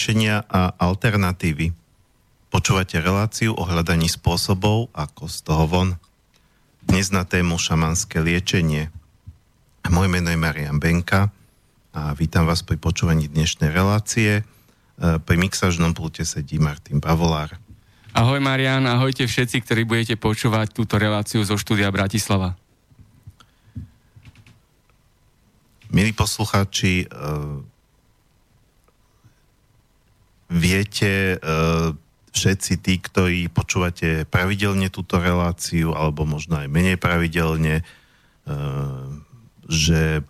riešenia a alternatívy. Počúvate reláciu o hľadaní spôsobov, ako z toho von. Dnes na tému šamanské liečenie. Moje meno je Marian Benka a vítam vás pri počúvaní dnešnej relácie. E, pri mixažnom pulte sedí Martin Bavolár. Ahoj Marian, ahojte všetci, ktorí budete počúvať túto reláciu zo štúdia Bratislava. Milí poslucháči, uh, viete, uh, všetci tí, ktorí počúvate pravidelne túto reláciu, alebo možno aj menej pravidelne, uh, že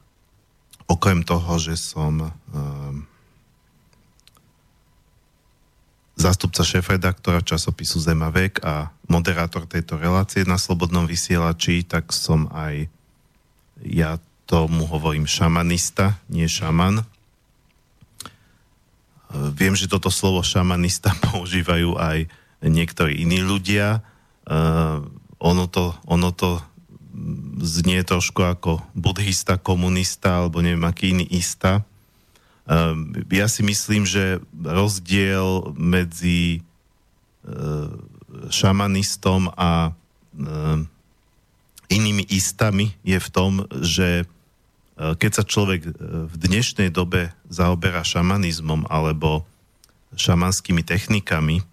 okrem toho, že som zástupca šéf-redaktora časopisu Zemavek a moderátor tejto relácie na Slobodnom vysielači, tak som aj ja tomu hovorím šamanista, nie šaman. Viem, že toto slovo šamanista používajú aj niektorí iní ľudia. ono, to, ono to znie trošku ako buddhista, komunista alebo neviem aký iný ista. Ehm, ja si myslím, že rozdiel medzi ehm, šamanistom a inými istami je v tom, že keď sa človek v dnešnej dobe zaoberá šamanizmom alebo šamanskými technikami,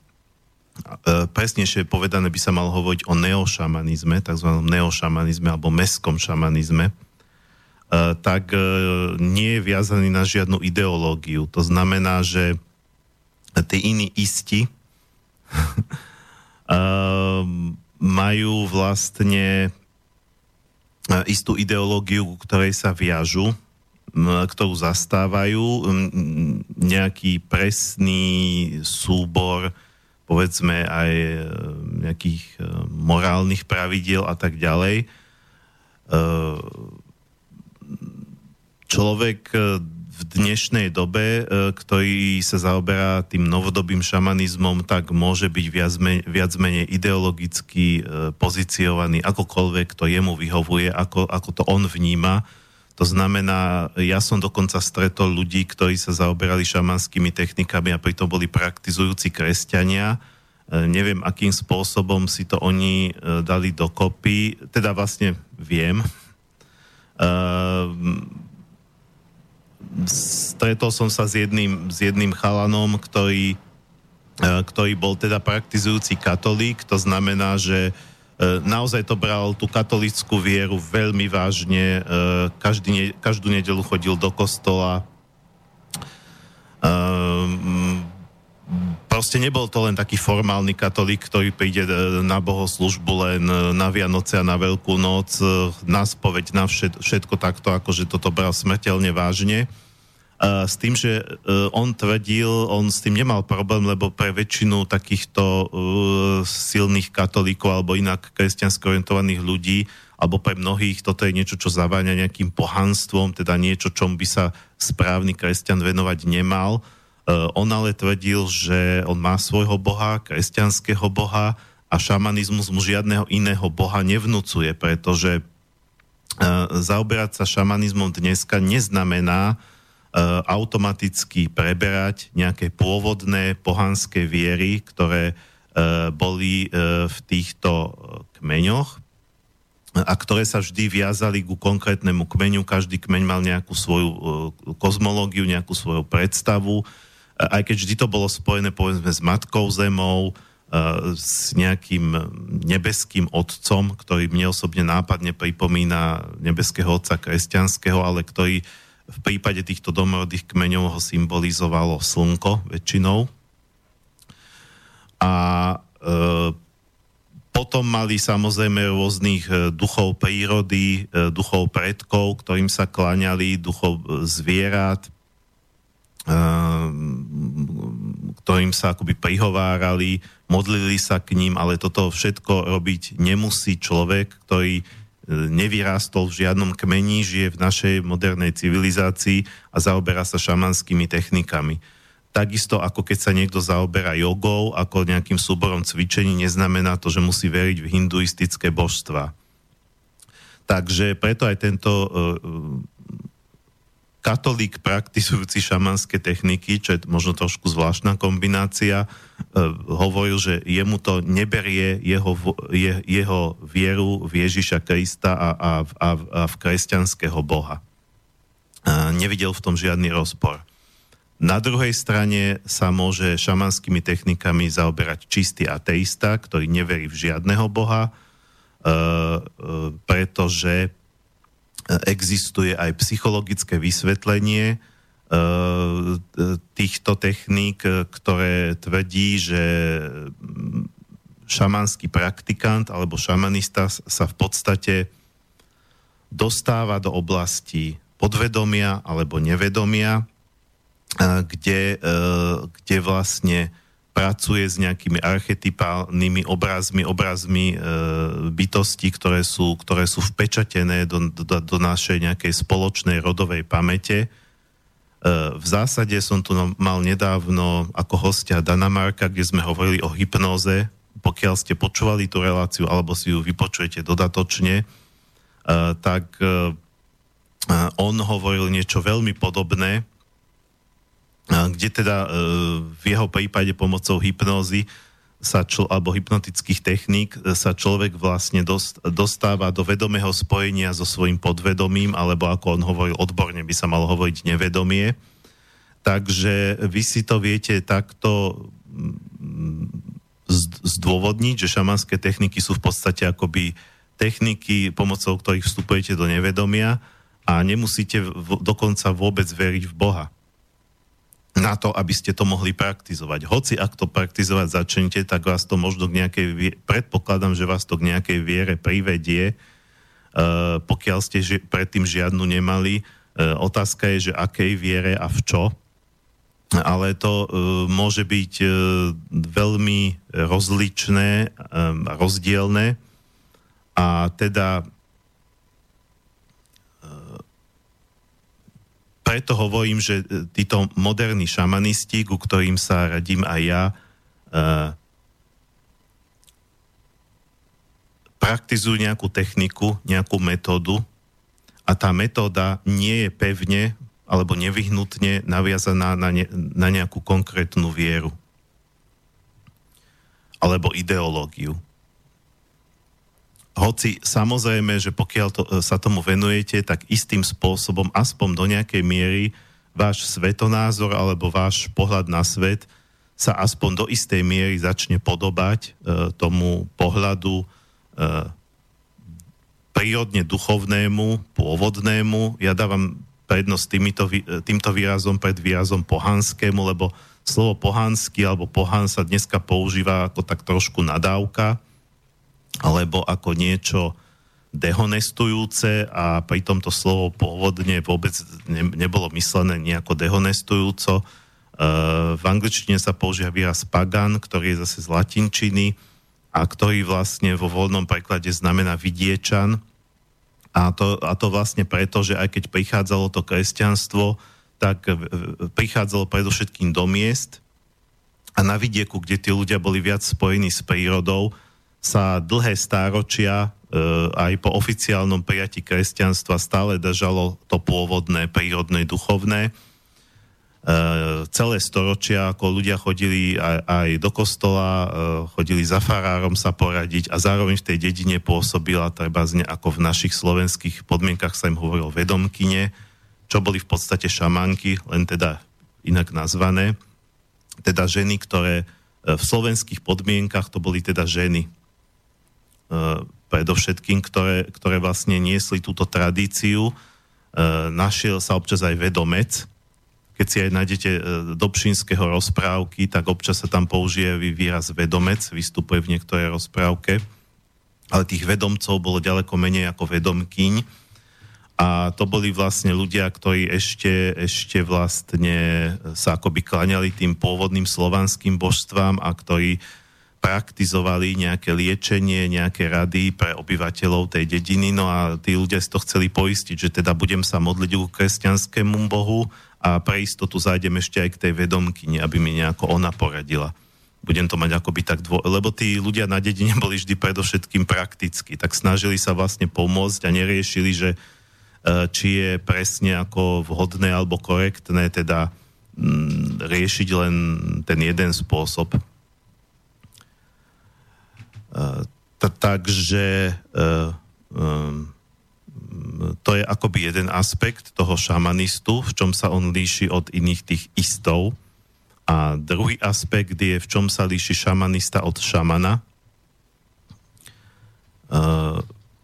presnejšie povedané by sa malo hovoriť o neošamanizme, tzv. neošamanizme alebo mestskom šamanizme, E, tak e, nie je viazaný na žiadnu ideológiu. To znamená, že tí iní isti e, majú vlastne istú ideológiu, ktorej sa viažu, ktorú zastávajú, nejaký presný súbor povedzme aj nejakých morálnych pravidiel a tak ďalej. Človek e, v dnešnej dobe, e, ktorý sa zaoberá tým novodobým šamanizmom, tak môže byť viac, menej, viac menej ideologicky e, pozíciovaný akokoľvek to jemu vyhovuje, ako, ako to on vníma. To znamená, ja som dokonca stretol ľudí, ktorí sa zaoberali šamanskými technikami a pritom boli praktizujúci kresťania. Neviem, akým spôsobom si to oni dali dokopy. Teda vlastne viem, stretol som sa s jedným, s jedným chalanom, ktorý, e, ktorý bol teda praktizujúci katolík, to znamená, že e, naozaj to bral tú katolickú vieru veľmi vážne, e, každý, každú nedelu chodil do kostola, proste nebol to len taký formálny katolík, ktorý príde na bohoslužbu len na Vianoce a na Veľkú noc, na spoveď, na všetko takto, akože toto bral smrteľne vážne s tým, že e, on tvrdil, on s tým nemal problém, lebo pre väčšinu takýchto uh, silných katolíkov alebo inak kresťansky orientovaných ľudí, alebo pre mnohých toto je niečo, čo zaváňa nejakým pohanstvom, teda niečo, čom by sa správny kresťan venovať nemal. Uh, on ale tvrdil, že on má svojho boha, kresťanského boha a šamanizmus mu žiadneho iného boha nevnúcuje, pretože zaoberať sa šamanizmom dneska neznamená, E, automaticky preberať nejaké pôvodné pohanské viery, ktoré e, boli e, v týchto kmeňoch a ktoré sa vždy viazali ku konkrétnemu kmeňu. Každý kmeň mal nejakú svoju kozmológiu, nejakú svoju predstavu. Aj keď vždy to bolo spojené povedzme s Matkou Zemou, s nejakým nebeským otcom, ktorý mne osobne nápadne pripomína nebeského otca kresťanského, ale ktorý v prípade týchto domorodých kmeňov ho symbolizovalo slnko väčšinou. A e, potom mali samozrejme rôznych e, duchov prírody, e, duchov predkov, ktorým sa klaňali, duchov e, zvierat, ktorým sa akoby prihovárali, modlili sa k ním, ale toto všetko robiť nemusí človek, ktorý nevyrástol v žiadnom kmení, žije v našej modernej civilizácii a zaoberá sa šamanskými technikami. Takisto ako keď sa niekto zaoberá jogou, ako nejakým súborom cvičení, neznamená to, že musí veriť v hinduistické božstva. Takže preto aj tento uh, katolík praktizujúci šamanské techniky, čo je možno trošku zvláštna kombinácia, hovoril, že jemu to neberie jeho, je, jeho vieru v Ježiša Krista a, a, a, a v kresťanského Boha. A nevidel v tom žiadny rozpor. Na druhej strane sa môže šamanskými technikami zaoberať čistý ateista, ktorý neverí v žiadneho boha, e, e, pretože existuje aj psychologické vysvetlenie e, týchto techník, ktoré tvrdí, že šamanský praktikant alebo šamanista sa v podstate dostáva do oblasti podvedomia alebo nevedomia, kde, e, kde vlastne pracuje s nejakými archetypálnymi obrazmi, obrazmi e, bytostí, ktoré sú, ktoré sú vpečatené do, do, do našej nejakej spoločnej rodovej pamäte. E, v zásade som tu mal nedávno ako hostia Dana Marka, kde sme hovorili o hypnoze. Pokiaľ ste počúvali tú reláciu alebo si ju vypočujete dodatočne, e, tak e, on hovoril niečo veľmi podobné, kde teda e, v jeho prípade pomocou hypnózy sa čl- alebo hypnotických techník e, sa človek vlastne dost, dostáva do vedomého spojenia so svojím podvedomím, alebo ako on hovoril odborne, by sa malo hovoriť nevedomie. Takže vy si to viete takto mm, zdôvodniť, že šamanské techniky sú v podstate akoby techniky, pomocou ktorých vstupujete do nevedomia a nemusíte v, dokonca vôbec veriť v Boha na to, aby ste to mohli praktizovať. Hoci ak to praktizovať začnete, tak vás to možno k nejakej, predpokladám, že vás to k nejakej viere privedie, uh, pokiaľ ste ži- predtým žiadnu nemali. Uh, otázka je, že akej viere a v čo. Ale to uh, môže byť uh, veľmi rozličné, um, rozdielne a teda preto hovorím, že e, títo moderní šamanisti, ku ktorým sa radím aj ja, uh, praktizujú nejakú techniku, nejakú metódu a tá metóda nie je pevne alebo nevyhnutne naviazaná na, ne, na nejakú konkrétnu vieru alebo ideológiu. Hoci samozrejme, že pokiaľ to, e, sa tomu venujete, tak istým spôsobom, aspoň do nejakej miery, váš svetonázor alebo váš pohľad na svet sa aspoň do istej miery začne podobať e, tomu pohľadu e, prírodne duchovnému, pôvodnému. Ja dávam prednosť týmito, e, týmto výrazom pred výrazom pohanskému, lebo slovo pohanský alebo pohan sa dneska používa ako tak trošku nadávka alebo ako niečo dehonestujúce a pri tomto slovo pôvodne vôbec ne, nebolo myslené nejako dehonestujúco. Uh, v angličtine sa používa výraz pagan, ktorý je zase z latinčiny a ktorý vlastne vo voľnom preklade znamená vidiečan. A to, a to vlastne preto, že aj keď prichádzalo to kresťanstvo, tak prichádzalo predovšetkým do miest a na vidieku, kde tí ľudia boli viac spojení s prírodou, sa dlhé stáročia e, aj po oficiálnom prijatí kresťanstva stále držalo to pôvodné, prírodné, duchovné. E, celé storočia, ako ľudia chodili aj, aj do kostola, e, chodili za farárom sa poradiť a zároveň v tej dedine pôsobila treba zne, ako v našich slovenských podmienkach sa im hovorilo vedomkyne, čo boli v podstate šamanky, len teda inak nazvané. Teda ženy, ktoré v slovenských podmienkach to boli teda ženy, predovšetkým, ktoré, ktoré vlastne niesli túto tradíciu. Eh, našiel sa občas aj vedomec. Keď si aj nájdete eh, do pšinského rozprávky, tak občas sa tam použije výraz vedomec, vystupuje v niektorej rozprávke. Ale tých vedomcov bolo ďaleko menej ako vedomkyň. A to boli vlastne ľudia, ktorí ešte, ešte vlastne sa akoby klaňali tým pôvodným slovanským božstvám a ktorí uh, praktizovali nejaké liečenie, nejaké rady pre obyvateľov tej dediny, no a tí ľudia si to chceli poistiť, že teda budem sa modliť ku kresťanskému bohu a pre istotu zájdem ešte aj k tej vedomkyni, aby mi nejako ona poradila. Budem to mať akoby tak dvo... Lebo tí ľudia na dedine boli vždy predovšetkým prakticky, tak snažili sa vlastne pomôcť a neriešili, že či je presne ako vhodné alebo korektné teda mm, riešiť len ten jeden spôsob. Takže to je akoby jeden aspekt toho šamanistu, v čom sa on líši od iných tých istov. A druhý aspekt je, v čom sa líši šamanista od šamana.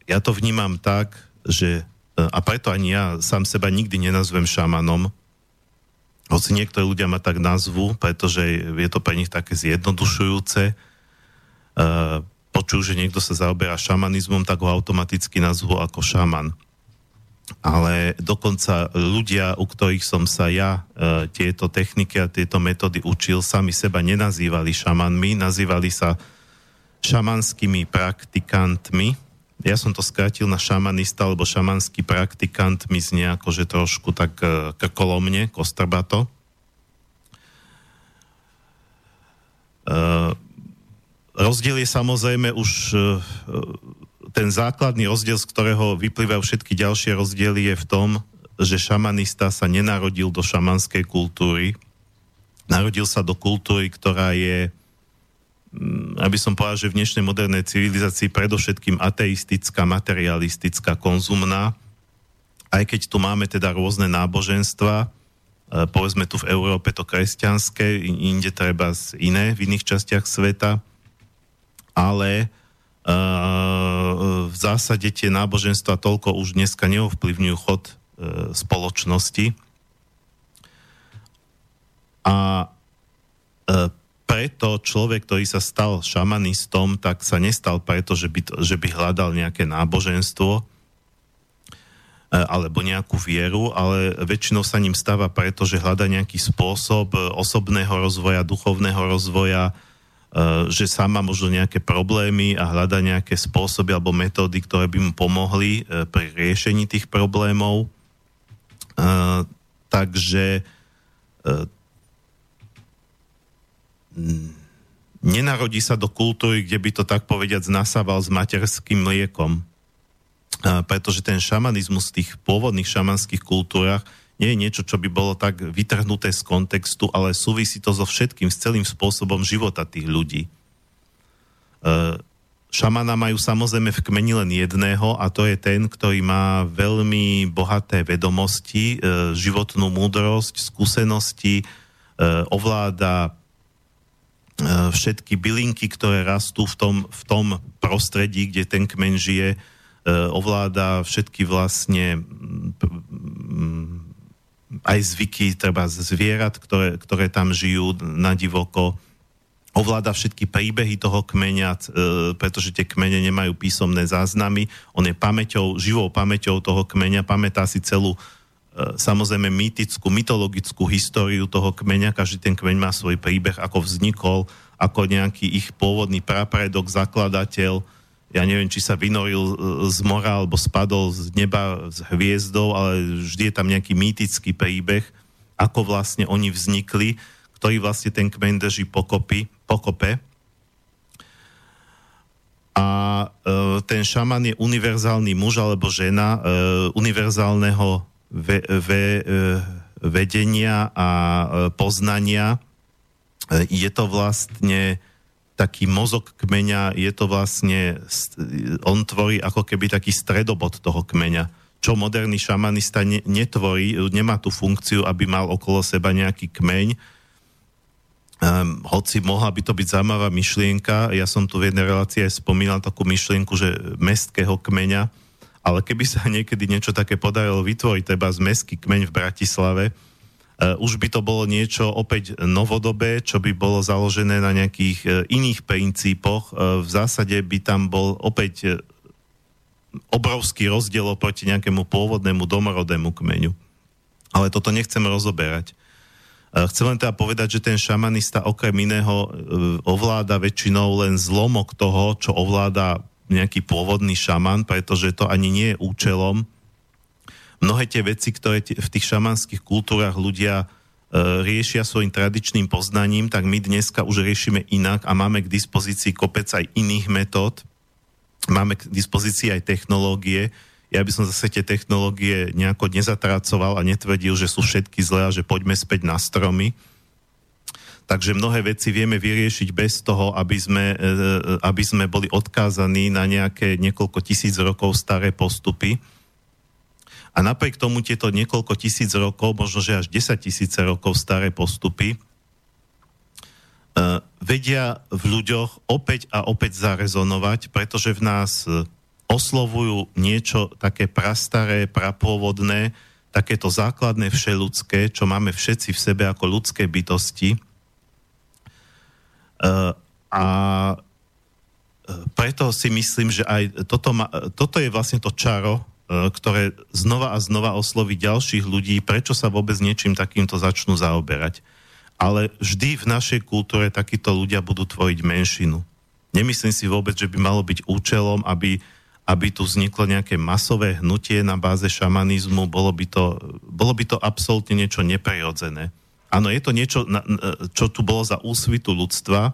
Ja to vnímam tak, že a preto ani ja sám seba nikdy nenazvem šamanom, hoci niektorí ľudia ma tak nazvu, pretože je to pre nich také zjednodušujúce. Počujú, že niekto sa zaoberá šamanizmom, tak ho automaticky nazvu ako šaman ale dokonca ľudia, u ktorých som sa ja e, tieto techniky a tieto metódy učil, sami seba nenazývali šamanmi, nazývali sa šamanskými praktikantmi. Ja som to skrátil na šamanista, lebo šamanský praktikant mi znie ako, že trošku tak e, krkolomne, kostrbato. E, rozdiel je samozrejme už e, ten základný rozdiel, z ktorého vyplývajú všetky ďalšie rozdiely, je v tom, že šamanista sa nenarodil do šamanskej kultúry. Narodil sa do kultúry, ktorá je, mm, aby som povedal, že v dnešnej modernej civilizácii predovšetkým ateistická, materialistická, konzumná. Aj keď tu máme teda rôzne náboženstva, e, povedzme tu v Európe to kresťanské, inde treba z iné v iných častiach sveta, ale v zásade tie náboženstva toľko už dneska neovplyvňujú chod e, spoločnosti. A e, preto človek, ktorý sa stal šamanistom, tak sa nestal preto, že by, že by hľadal nejaké náboženstvo alebo nejakú vieru, ale väčšinou sa ním stáva preto, že hľada nejaký spôsob osobného rozvoja, duchovného rozvoja, Eh, že sám má možno nejaké problémy a hľada nejaké spôsoby alebo metódy, ktoré by mu pomohli eh, pri riešení tých problémov. Eh, takže nenarodí sa do kultúry, kde by to tak povediať nasával s materským mliekom. Pretože ten šamanizmus v tých pôvodných šamanských kultúrach nie je niečo, čo by bolo tak vytrhnuté z kontextu, ale súvisí to so všetkým, s celým spôsobom života tých ľudí. E, šamana majú samozrejme v kmeni len jedného a to je ten, ktorý má veľmi bohaté vedomosti, e, životnú múdrosť, skúsenosti, e, ovláda všetky bylinky, ktoré rastú v tom, v tom prostredí, kde ten kmeň žije, ovláda všetky vlastne aj zvyky treba zvierat, ktoré, ktoré tam žijú na divoko, ovláda všetky príbehy toho kmeňa, e, pretože tie kmene nemajú písomné záznamy. On je pamäťou, živou pamäťou toho kmeňa, pamätá si celú e, samozrejme mýtickú, mytologickú históriu toho kmeňa. Každý ten kmeň má svoj príbeh, ako vznikol, ako nejaký ich pôvodný prapredok, zakladateľ, ja neviem, či sa vynoril e, z mora alebo spadol z neba s hviezdou, ale vždy je tam nejaký mýtický príbeh, ako vlastne oni vznikli, ktorý vlastne ten kmeň drží pokopy, pokope. A e, ten šaman je univerzálny muž alebo žena e, univerzálneho ve, ve, e, vedenia a e, poznania. E, je to vlastne taký mozog kmeňa, je to vlastne, on tvorí ako keby taký stredobod toho kmeňa, čo moderný šamanista ne, netvorí, nemá tú funkciu, aby mal okolo seba nejaký kmeň, um, hoci mohla by to byť zaujímavá myšlienka, ja som tu v jednej relácii aj spomínal takú myšlienku, že mestského kmeňa, ale keby sa niekedy niečo také podarilo vytvoriť, teda z mestský kmeň v Bratislave, už by to bolo niečo opäť novodobé, čo by bolo založené na nejakých uh, iných princípoch. Uh, v zásade by tam bol opäť obrovský rozdiel oproti nejakému pôvodnému domorodému kmeňu. Ale toto nechcem rozoberať. Chcem len teda povedať, že ten šamanista okrem iného ovláda väčšinou len zlomok toho, čo ovláda nejaký pôvodný šaman, pretože to ani nie je účelom mnohé tie veci, ktoré v tých šamanských kultúrach ľudia e, riešia svojim tradičným poznaním, tak my dneska už riešime inak a máme k dispozícii kopec aj iných metód, máme k dispozícii aj technológie. Ja by som zase tie technológie nejako nezatracoval a netvrdil, že sú všetky zlé a že poďme späť na stromy. Takže mnohé veci vieme vyriešiť bez toho, aby sme, e, aby sme boli odkázaní na nejaké niekoľko tisíc rokov staré postupy. A napriek tomu tieto niekoľko tisíc rokov, možno že až 10 tisíce rokov staré postupy, uh, vedia v ľuďoch opäť a opäť zarezonovať, pretože v nás e, oslovujú niečo také prastaré, prapôvodné, takéto základné všeludské, čo máme všetci v sebe ako ľudské bytosti. Uh, a preto si myslím, že aj toto, ma, toto je vlastne to čaro E, ktoré znova a znova osloví ďalších ľudí, prečo sa vôbec niečím takýmto začnú zaoberať. Ale vždy v našej kultúre takíto ľudia budú tvoriť menšinu. Nemyslím si vôbec, že by malo byť účelom, aby, aby tu vzniklo nejaké masové hnutie na báze šamanizmu, bolo by to, bolo by to absolútne niečo neprirodzené. Áno, je to niečo, čo tu bolo za úsvitu ľudstva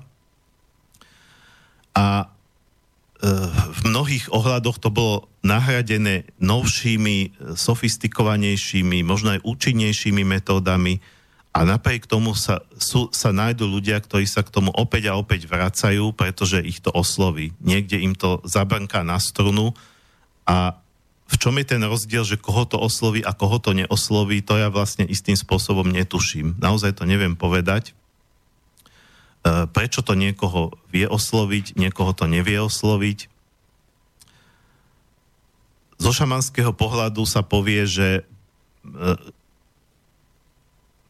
a v mnohých ohľadoch to bolo nahradené novšími, sofistikovanejšími, možno aj účinnejšími metódami a napriek tomu sa, sú, sa nájdú ľudia, ktorí sa k tomu opäť a opäť vracajú, pretože ich to osloví. Niekde im to zabrnká na strunu a v čom je ten rozdiel, že koho to osloví a koho to neosloví, to ja vlastne istým spôsobom netuším. Naozaj to neviem povedať. E, prečo to niekoho vie osloviť, niekoho to nevie osloviť. Zo šamanského pohľadu sa povie, že e,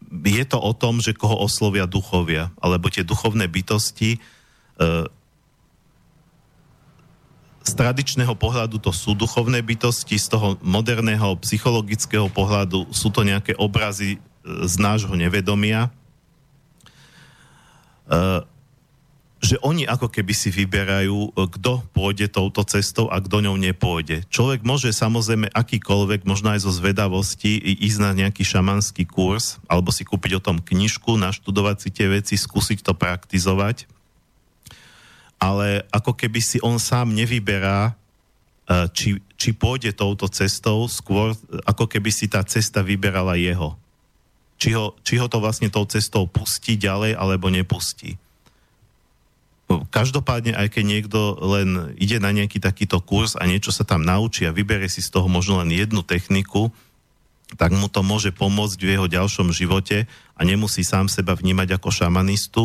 je to o tom, že koho oslovia duchovia, alebo tie duchovné bytosti e, z tradičného pohľadu to sú duchovné bytosti, z toho moderného psychologického pohľadu sú to nejaké obrazy z nášho nevedomia, že oni ako keby si vyberajú, eh, kto pôjde touto cestou a kto ňou nepôjde. Človek môže samozrejme akýkoľvek, možno aj zo zvedavosti, ísť na nejaký šamanský kurz, alebo si kúpiť o tom knižku, naštudovať si tie veci, skúsiť to praktizovať. Ale ako keby si on sám nevyberá, eh, či, či pôjde touto cestou, skôr ako keby si tá cesta vyberala jeho či ho, či ho to vlastne tou cestou pustí ďalej alebo nepustí. Každopádne, aj keď niekto len ide na nejaký takýto kurz a niečo sa tam naučí a vybere si z toho možno len jednu techniku, tak mu to môže pomôcť v jeho ďalšom živote a nemusí sám seba vnímať ako šamanistu.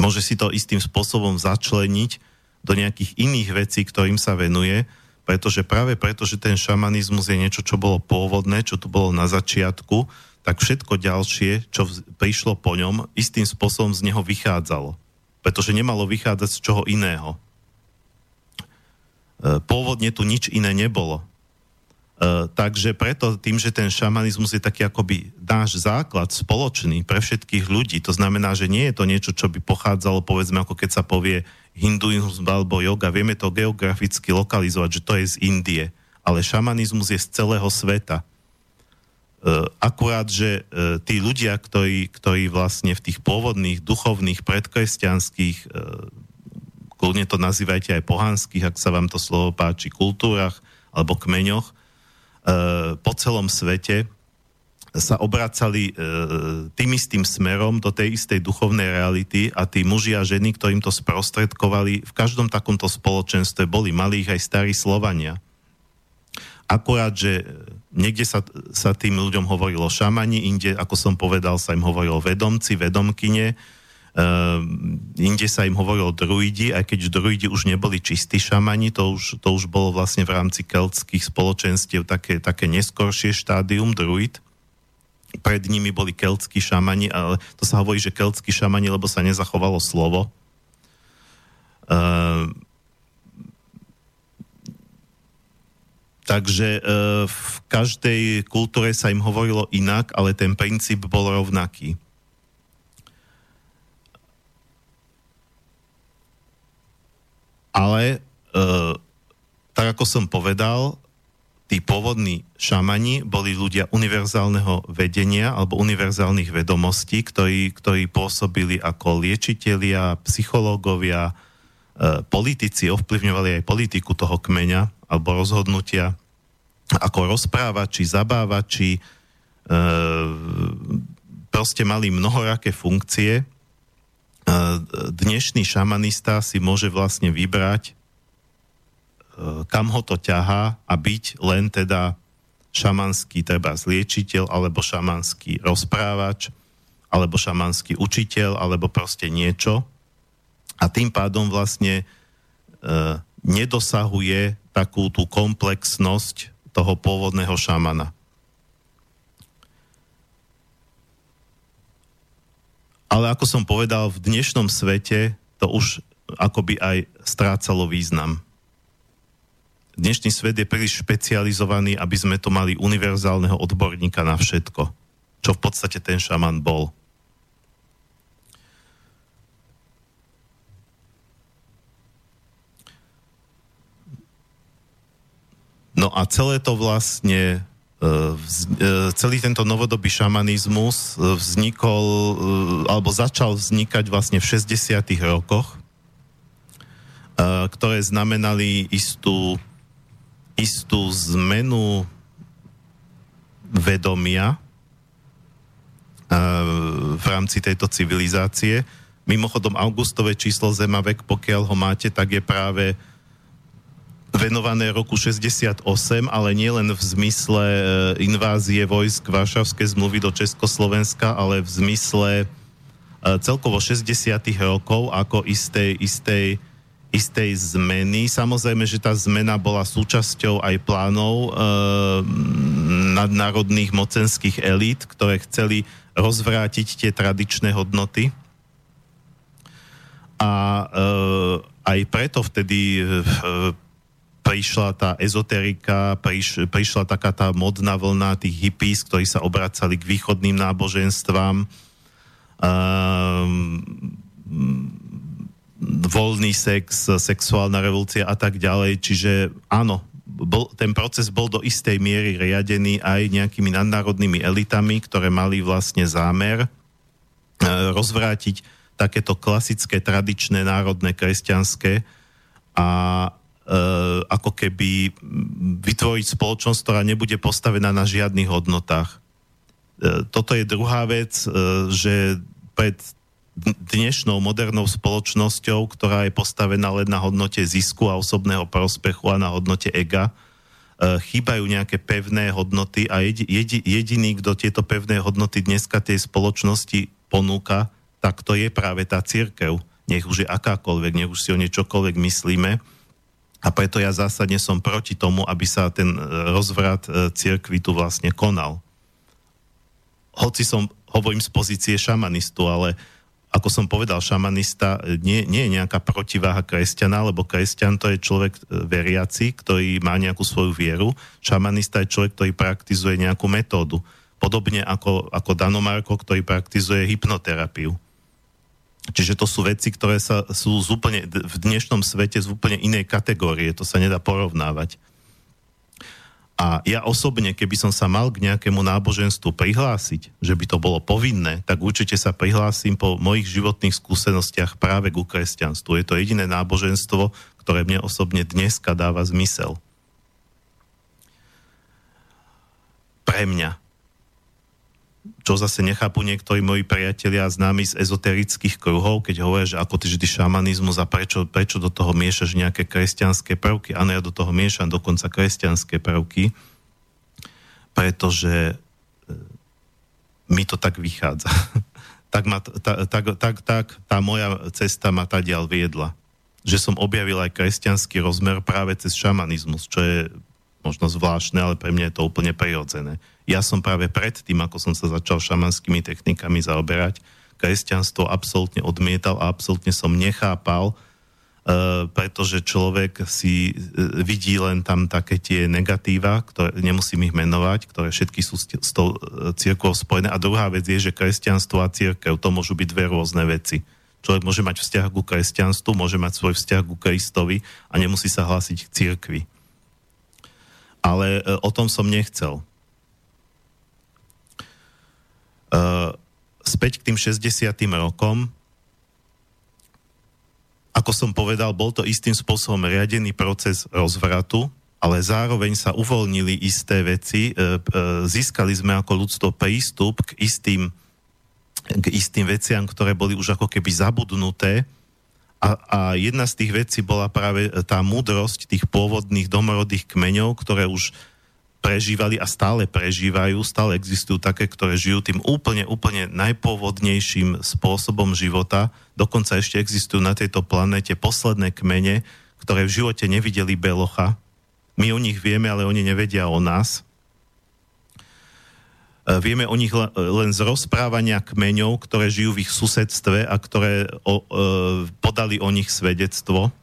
Môže si to istým spôsobom začleniť do nejakých iných vecí, ktorým sa venuje, pretože práve preto, že ten šamanizmus je niečo, čo bolo pôvodné, čo tu bolo na začiatku, tak všetko ďalšie, čo prišlo po ňom, istým spôsobom z neho vychádzalo. Pretože nemalo vychádzať z čoho iného. E, pôvodne tu nič iné nebolo. E, takže preto tým, že ten šamanizmus je taký akoby náš základ spoločný pre všetkých ľudí, to znamená, že nie je to niečo, čo by pochádzalo, povedzme, ako keď sa povie hinduizmus alebo yoga, vieme to geograficky lokalizovať, že to je z Indie, ale šamanizmus je z celého sveta. Eh, akurát, že eh, tí ľudia, ktorí, ktorí vlastne v tých pôvodných duchovných predkresťanských, eh, kľudne to nazývajte aj pohanských, ak sa vám to slovo páči, kultúrach alebo kmeňoch, po celom svete sa obracali tým istým smerom do tej istej duchovnej reality a tí muži a ženy, ktorým to sprostredkovali, v každom takomto spoločenstve boli malých aj starí Slovania. Akurát, že niekde sa, sa tým ľuďom hovorilo šamani, inde, ako som povedal, sa im hovorilo vedomci, vedomkyne, uh, inde sa im hovorilo druidi, aj keď druidi už neboli čistí šamani, to už, to už bolo vlastne v rámci keltských spoločenstiev také, také neskoršie štádium druid. Pred nimi boli keltskí šamani, ale to sa hovorí, že keltskí šamani, lebo sa nezachovalo slovo. Uh, Takže e, v každej kultúre sa im hovorilo inak, ale ten princíp bol rovnaký. Ale, e, tak ako som povedal, tí pôvodní šamani boli ľudia univerzálneho vedenia alebo univerzálnych vedomostí, ktorí, ktorí pôsobili ako liečitelia, psychológovia, e, politici, ovplyvňovali aj politiku toho kmeňa alebo rozhodnutia ako rozprávači, zabávači, e, proste mali mnohoraké funkcie. E, dnešný šamanista si môže vlastne vybrať, e, kam ho to ťahá a byť len teda šamanský treba zliečiteľ, alebo šamanský rozprávač, alebo šamanský učiteľ, alebo proste niečo. A tým pádom vlastne e, nedosahuje takú tú komplexnosť toho pôvodného šamana. Ale ako som povedal, v dnešnom svete to už akoby aj strácalo význam. Dnešný svet je príliš špecializovaný, aby sme to mali univerzálneho odborníka na všetko, čo v podstate ten šaman bol. No a celé to vlastne e, e, celý tento novodobý šamanizmus e, vznikol, alebo začal vznikať vlastne v 60. rokoch, ktoré znamenali istú, istú zmenu vedomia v rámci tejto civilizácie. Mimochodom, augustové číslo Zemavek, pokiaľ ho máte, tak je práve venované roku 68, ale nie len v zmysle e, invázie vojsk Varšavskej zmluvy do Československa, ale v zmysle e, celkovo 60. rokov ako istej, istej, istej zmeny. Samozrejme, že tá zmena bola súčasťou aj plánov e, nadnárodných mocenských elít, ktoré chceli rozvrátiť tie tradičné hodnoty. A e, aj preto vtedy e, prišla tá ezoterika, priš, prišla taká tá modná vlna tých hippies, ktorí sa obracali k východným náboženstvám. Um, voľný sex, sexuálna revolúcia a tak ďalej. Čiže áno, bol, ten proces bol do istej miery riadený aj nejakými nadnárodnými elitami, ktoré mali vlastne zámer e, rozvrátiť takéto klasické, tradičné, národné, kresťanské a ako keby vytvoriť spoločnosť, ktorá nebude postavená na žiadnych hodnotách. Eh, toto je druhá vec, eh, že pred dnešnou modernou spoločnosťou, ktorá je postavená len na hodnote zisku a osobného prospechu a na hodnote ega, chýbajú nejaké pevné hodnoty a jediný, kto tieto pevné hodnoty dneska tej spoločnosti ponúka, tak to je práve tá církev. Nech už je akákoľvek, nech už si o niečokoľvek myslíme a preto ja zásadne som proti tomu, aby sa ten e, rozvrat e, cirkvi tu vlastne konal. Hoci som, hovorím z pozície šamanistu, ale ako som povedal, šamanista e, nie, nie je nejaká protiváha kresťana, lebo kresťan to je človek veriaci, ktorý má nejakú svoju vieru. Šamanista je človek, ktorý praktizuje nejakú metódu. Podobne ako, ako Danomarko, ktorý praktizuje hypnoterapiu. Čiže to sú veci, ktoré sa, sú z úplne, v dnešnom svete z úplne inej kategórie, to sa nedá porovnávať. A ja osobne, keby som sa mal k nejakému náboženstvu prihlásiť, že by to bolo povinné, tak určite sa prihlásim po mojich životných skúsenostiach práve ku kresťanstvu. Je to jediné náboženstvo, ktoré mne osobne dneska dáva zmysel. Pre mňa čo zase nechápu niektorí moji priatelia a známi z ezoterických kruhov, keď hovoria, že ako ty šamanizmus a prečo, prečo do toho miešaš nejaké kresťanské prvky. Áno, ja do toho miešam dokonca kresťanské prvky, pretože e, mi to tak vychádza. tak, ma, ta, tak, tak, tak tá moja cesta ma tadiaľ viedla. Že som objavil aj kresťanský rozmer práve cez šamanizmus, čo je možno zvláštne, ale pre mňa je to úplne prirodzené. Ja som práve pred tým, ako som sa začal šamanskými technikami zaoberať, kresťanstvo absolútne odmietal a absolútne som nechápal, Uh, pretože človek si uh, vidí len tam také tie negatíva, ktoré nemusím ich menovať, ktoré všetky sú s, tou uh, církvou spojené. A druhá vec je, že kresťanstvo a církev to môžu byť dve rôzne veci. Človek môže mať vzťah ku kresťanstvu, môže mať svoj vzťah ku Kristovi a nemusí sa hlásiť k církvi. Ale o tom som nechcel. Uh, späť k tým 60. rokom, ako som povedal, bol to istým spôsobom riadený proces rozvratu ale zároveň sa uvoľnili isté veci, e, e, získali sme ako ľudstvo prístup k istým, k istým veciam, ktoré boli už ako keby zabudnuté. A, a jedna z tých vecí bola práve tá múdrosť tých pôvodných domorodých kmeňov, ktoré už prežívali a stále prežívajú, stále existujú také, ktoré žijú tým úplne, úplne najpôvodnejším spôsobom života. Dokonca ešte existujú na tejto planete posledné kmene, ktoré v živote nevideli belocha. My o nich vieme, ale oni nevedia o nás. E, vieme o nich len z rozprávania kmeňov, ktoré žijú v ich susedstve a ktoré e, podali o nich svedectvo.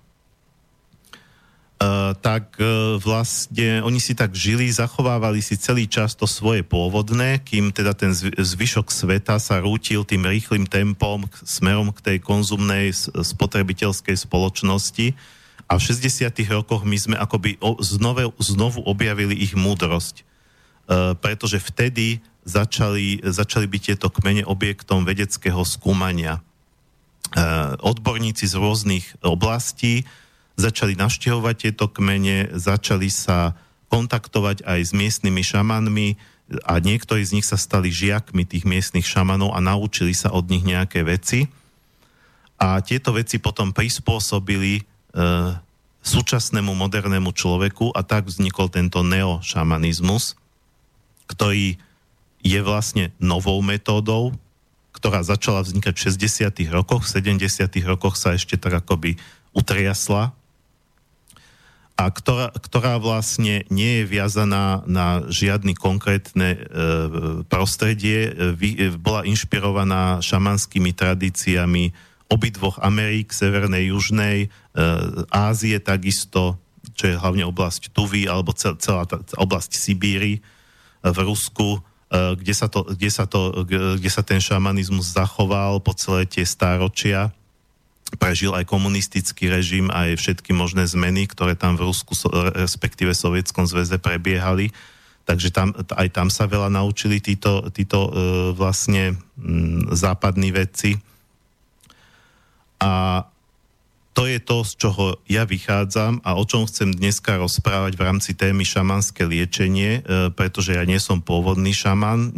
Uh, tak uh, vlastne oni si tak žili, zachovávali si celý čas to svoje pôvodné, kým teda ten zvyšok sveta sa rútil tým rýchlým tempom smerom k tej konzumnej spotrebiteľskej spoločnosti a v 60. rokoch my sme akoby o, znovu, objavili ich múdrosť. Uh, pretože vtedy začali, začali byť tieto kmene objektom vedeckého skúmania. Odborníci z rôznych oblastí začali navštevovať tieto kmene, začali sa kontaktovať aj s miestnymi šamanmi a niektorí z nich sa stali žiakmi tých miestnych šamanov a naučili sa od nich nejaké veci. A tieto veci potom prispôsobili e, súčasnému modernému človeku a tak vznikol tento neošamanizmus, ktorý je vlastne novou metódou, ktorá začala vznikať v 60. rokoch, v 70. rokoch sa ešte tak akoby utriasla a ktorá, ktorá vlastne nie je viazaná na žiadny konkrétne e, prostredie, e, bola inšpirovaná šamanskými tradíciami obidvoch Amerik, Severnej, Južnej, e, Ázie takisto, čo je hlavne oblasť Tuvy, alebo cel, celá tá oblasť Sibíry e, v Rusku, e, kde, sa to, kde, sa to, kde sa ten šamanizmus zachoval po celé tie stáročia prežil aj komunistický režim, aj všetky možné zmeny, ktoré tam v Rusku, respektíve Sovietskom zväze prebiehali. Takže tam, aj tam sa veľa naučili títo, títo e, vlastne m, západní vedci. A to je to, z čoho ja vychádzam a o čom chcem dneska rozprávať v rámci témy šamanské liečenie, e, pretože ja nie som pôvodný šaman,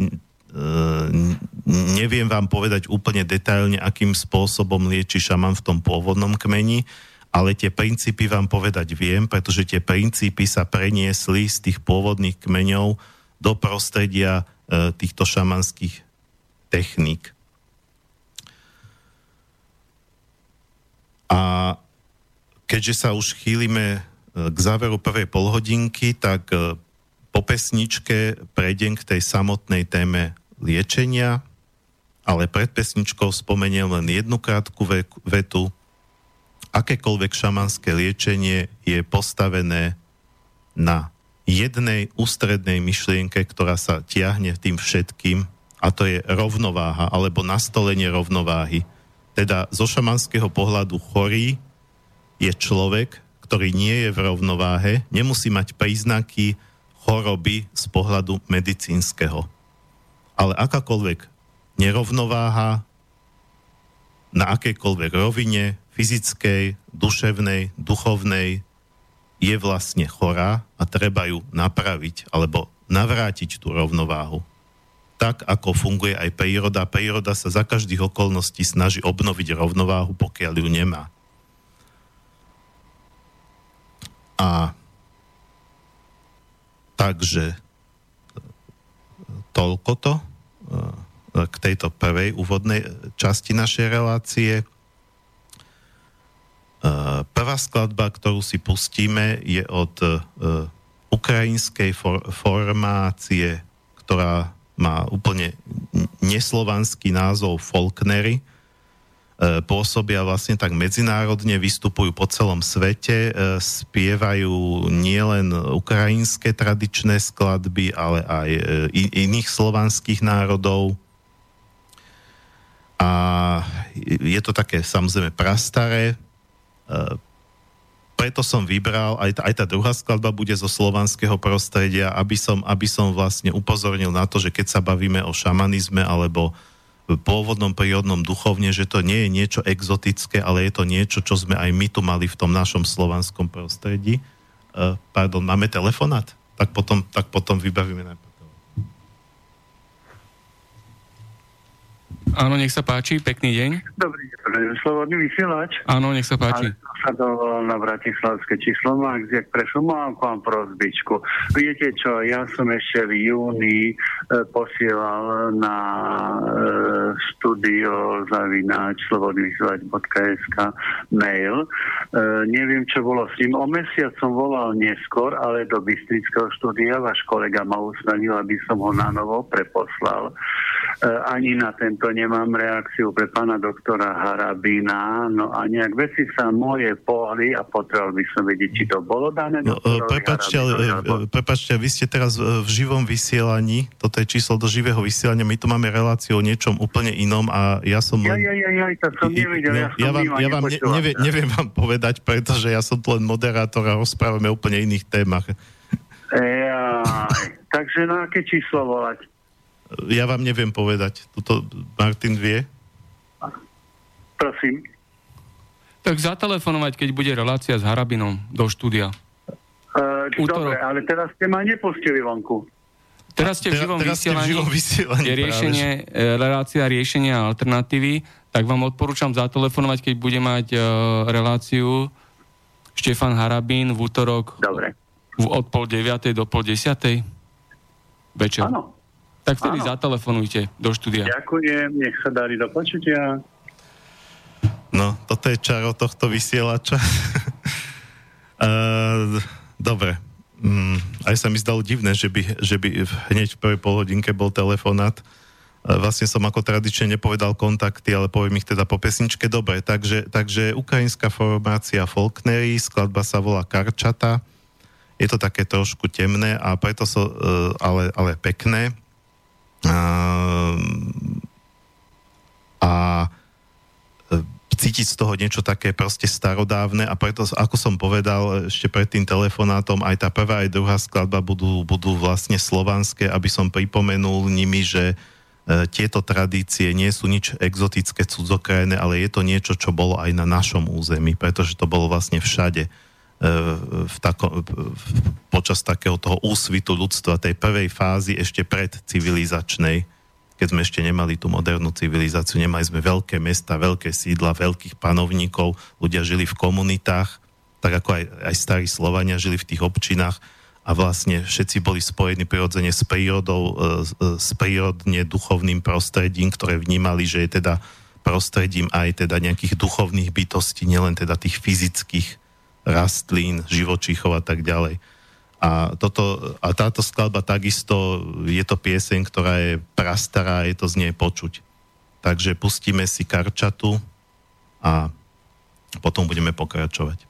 neviem vám povedať úplne detailne, akým spôsobom lieči šaman v tom pôvodnom kmeni, ale tie princípy vám povedať viem, pretože tie princípy sa preniesli z tých pôvodných kmeňov do prostredia e, týchto šamanských techník. A keďže sa už chýlime e, k záveru prvej polhodinky, tak e, po pesničke prejdem k tej samotnej téme liečenia, ale pred pesničkou spomeniem len jednu krátku vetu. Akékoľvek šamanské liečenie je postavené na jednej ústrednej myšlienke, ktorá sa tiahne tým všetkým, a to je rovnováha alebo nastolenie rovnováhy. Teda zo šamanského pohľadu chorý je človek, ktorý nie je v rovnováhe, nemusí mať príznaky choroby z pohľadu medicínskeho ale akákoľvek nerovnováha na akejkoľvek rovine, fyzickej, duševnej, duchovnej, je vlastne chorá a treba ju napraviť alebo navrátiť tú rovnováhu. Tak, ako funguje aj príroda. Príroda sa za každých okolností snaží obnoviť rovnováhu, pokiaľ ju nemá. A takže toľko to. E, k tejto prvej úvodnej časti našej relácie. E, prvá skladba, ktorú si pustíme, je od e, ukrajinskej for- formácie, ktorá má úplne neslovanský názov Folknery. Pôsobia vlastne tak medzinárodne, vystupujú po celom svete, spievajú nielen ukrajinské tradičné skladby, ale aj iných slovanských národov. A je to také samozrejme prastaré, e, preto som vybral, aj tá, aj tá druhá skladba bude zo slovanského prostredia, aby som, aby som vlastne upozornil na to, že keď sa bavíme o šamanizme alebo pôvodnom prírodnom duchovne, že to nie je niečo exotické, ale je to niečo, čo sme aj my tu mali v tom našom slovanskom prostredí Uh, pardon, máme telefonát? Tak potom, tak potom vybavíme najprv. Áno, nech sa páči, pekný deň. Dobrý deň, slobodný vysielač. Áno, nech sa páči. Ale sa dovolal na Bratislavské číslo, jak prešlo, mám k vám prozbičku. Viete čo, ja som ešte v júni e, posielal na e, studio zavináč slobodnyvysielač.sk mail. E, neviem, čo bolo s ním. O mesiac som volal neskôr, ale do Bystrického štúdia váš kolega ma usnadil, aby som ho na novo preposlal. E, ani na tento nemám reakciu pre pána doktora Harabina, no a nejak veci sa moje pohli a potreboval by som vedieť, či to bolo dané. No, e, prepačte, ale, e, prepačte, vy ste teraz v živom vysielaní, toto je číslo do živého vysielania, my tu máme reláciu o niečom úplne inom a ja som... Ja, ja, ja, ja, tak som nevidel, ja, ja vám, ja vám ne, nevie, neviem vám povedať, pretože ja som tu len moderátor a rozprávame o úplne iných témach. Ja, takže na aké číslo volať? Ja vám neviem povedať. Tuto Martin vie. Prosím. Tak zatelefonovať, keď bude relácia s Harabinom do štúdia. Uh, dobre, ale teraz ste ma nepustili vonku. Teraz ste v živom teraz, vysielaní, v živom vysielaní je riešenie, e, relácia riešenia alternatívy, tak vám odporúčam zatelefonovať, keď bude mať uh, reláciu Štefan Harabín v útorok Dobre. V, od pol deviatej do pol desiatej večer. Áno. Tak vtedy Áno. zatelefonujte do štúdia. Ďakujem, nech sa darí do počutia. No, toto je čaro tohto vysielača. uh, dobre. Mm, aj sa mi zdalo divné, že by, že by hneď v prvej polhodinke bol telefonát. Uh, vlastne som ako tradične nepovedal kontakty, ale poviem ich teda po pesničke. Dobre, takže, takže ukrajinská formácia Folknery, skladba sa volá Karčata. Je to také trošku temné a preto so, uh, ale, ale pekné a e, cítiť z toho niečo také proste starodávne a preto, ako som povedal ešte pred tým telefonátom, aj tá prvá, aj druhá skladba budú, budú vlastne slovanské, aby som pripomenul nimi, že e, tieto tradície nie sú nič exotické, cudzokrajné, ale je to niečo, čo bolo aj na našom území, pretože to bolo vlastne všade v tako, počas takého toho úsvitu ľudstva, tej prvej fázy ešte pred civilizačnej, keď sme ešte nemali tú modernú civilizáciu, nemali sme veľké mesta, veľké sídla, veľkých panovníkov, ľudia žili v komunitách, tak ako aj, aj starí Slovania žili v tých občinách a vlastne všetci boli spojení prirodzene s prírodou, e, s prírodne duchovným prostredím, ktoré vnímali, že je teda prostredím aj teda nejakých duchovných bytostí, nielen teda tých fyzických rastlín, živočíchov a tak ďalej. A, toto, a táto skladba takisto je to pieseň, ktorá je prastará, je to z nej počuť. Takže pustíme si Karčatu a potom budeme pokračovať.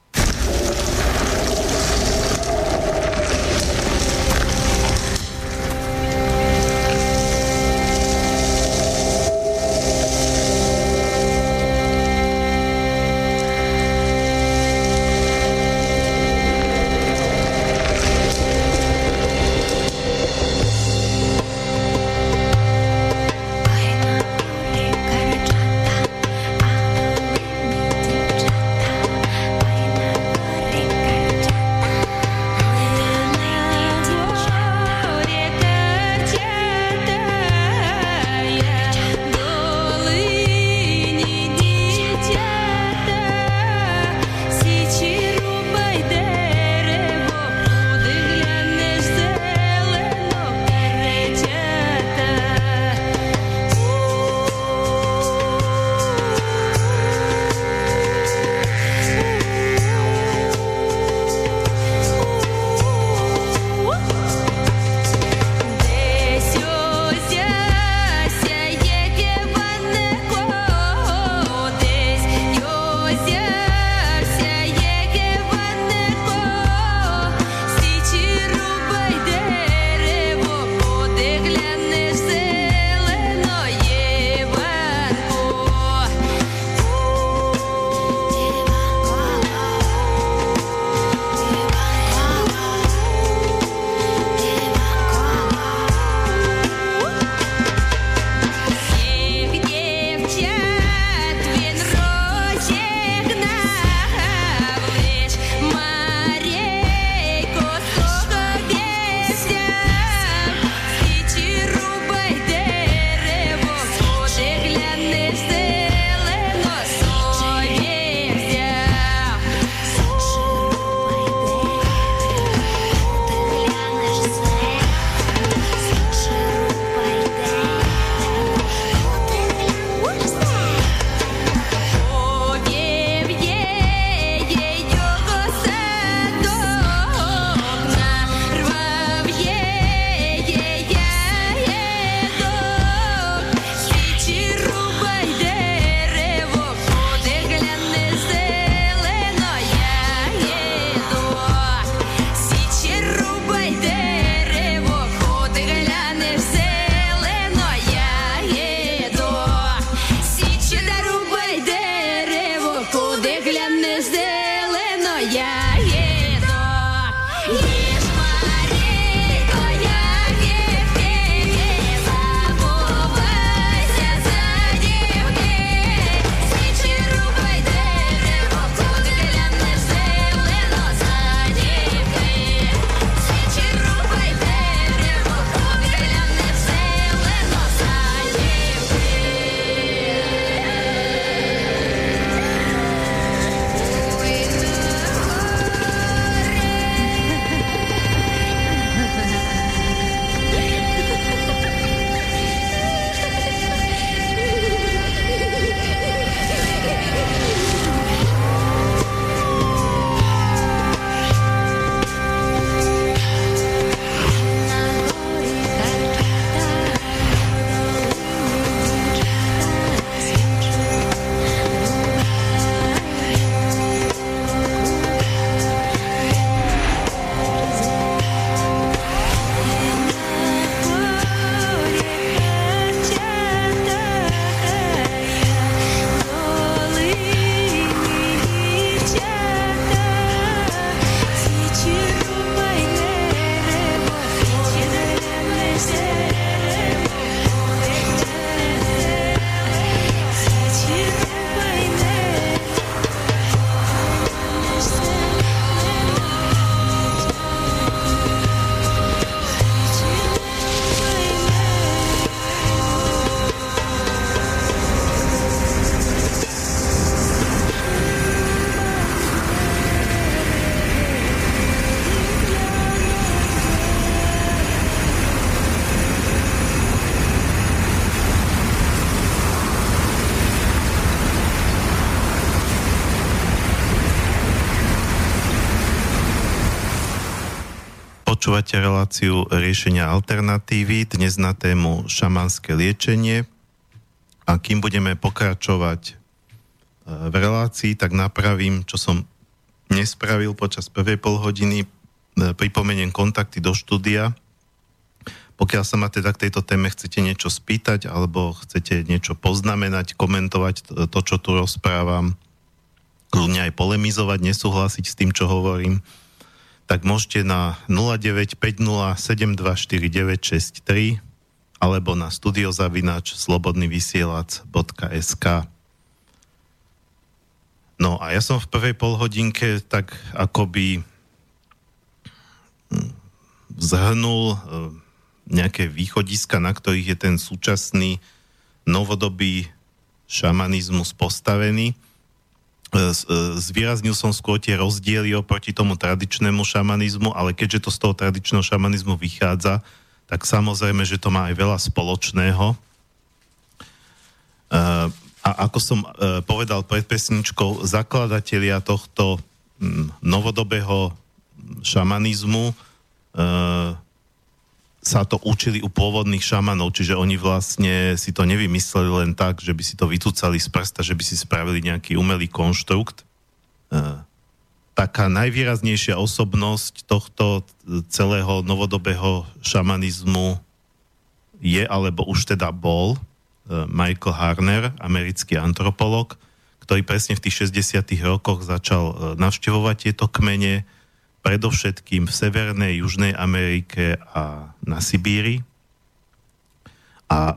yeah, yeah. Počúvate reláciu riešenia alternatívy, dnes na tému šamanské liečenie. A kým budeme pokračovať e, v relácii, tak napravím, čo som nespravil počas prvej pol hodiny. E, pripomeniem kontakty do štúdia. Pokiaľ sa ma teda k tejto téme chcete niečo spýtať alebo chcete niečo poznamenať, komentovať to, čo tu rozprávam, kľudne aj polemizovať, nesúhlasiť s tým, čo hovorím, tak môžete na 0950724963 alebo na studiozavinač slobodnyvysielac.sk No a ja som v prvej polhodinke tak akoby hm, zhrnul hm, nejaké východiska, na ktorých je ten súčasný novodobý šamanizmus postavený. E, e, zvýraznil som skôr tie rozdiely oproti tomu tradičnému šamanizmu, ale keďže to z toho tradičného šamanizmu vychádza, tak samozrejme, že to má aj veľa spoločného. E, a ako som povedal pred pesničkou, zakladatelia tohto novodobého šamanizmu sa to učili u pôvodných šamanov, čiže oni vlastne si to nevymysleli len tak, že by si to vytúcali z prsta, že by si spravili nejaký umelý konštrukt. E, taká najvýraznejšia osobnosť tohto celého novodobého šamanizmu je, alebo už teda bol, e, Michael Harner, americký antropolog, ktorý presne v tých 60. rokoch začal e, navštevovať tieto kmene, predovšetkým v Severnej, Južnej Amerike a na Sibíri. A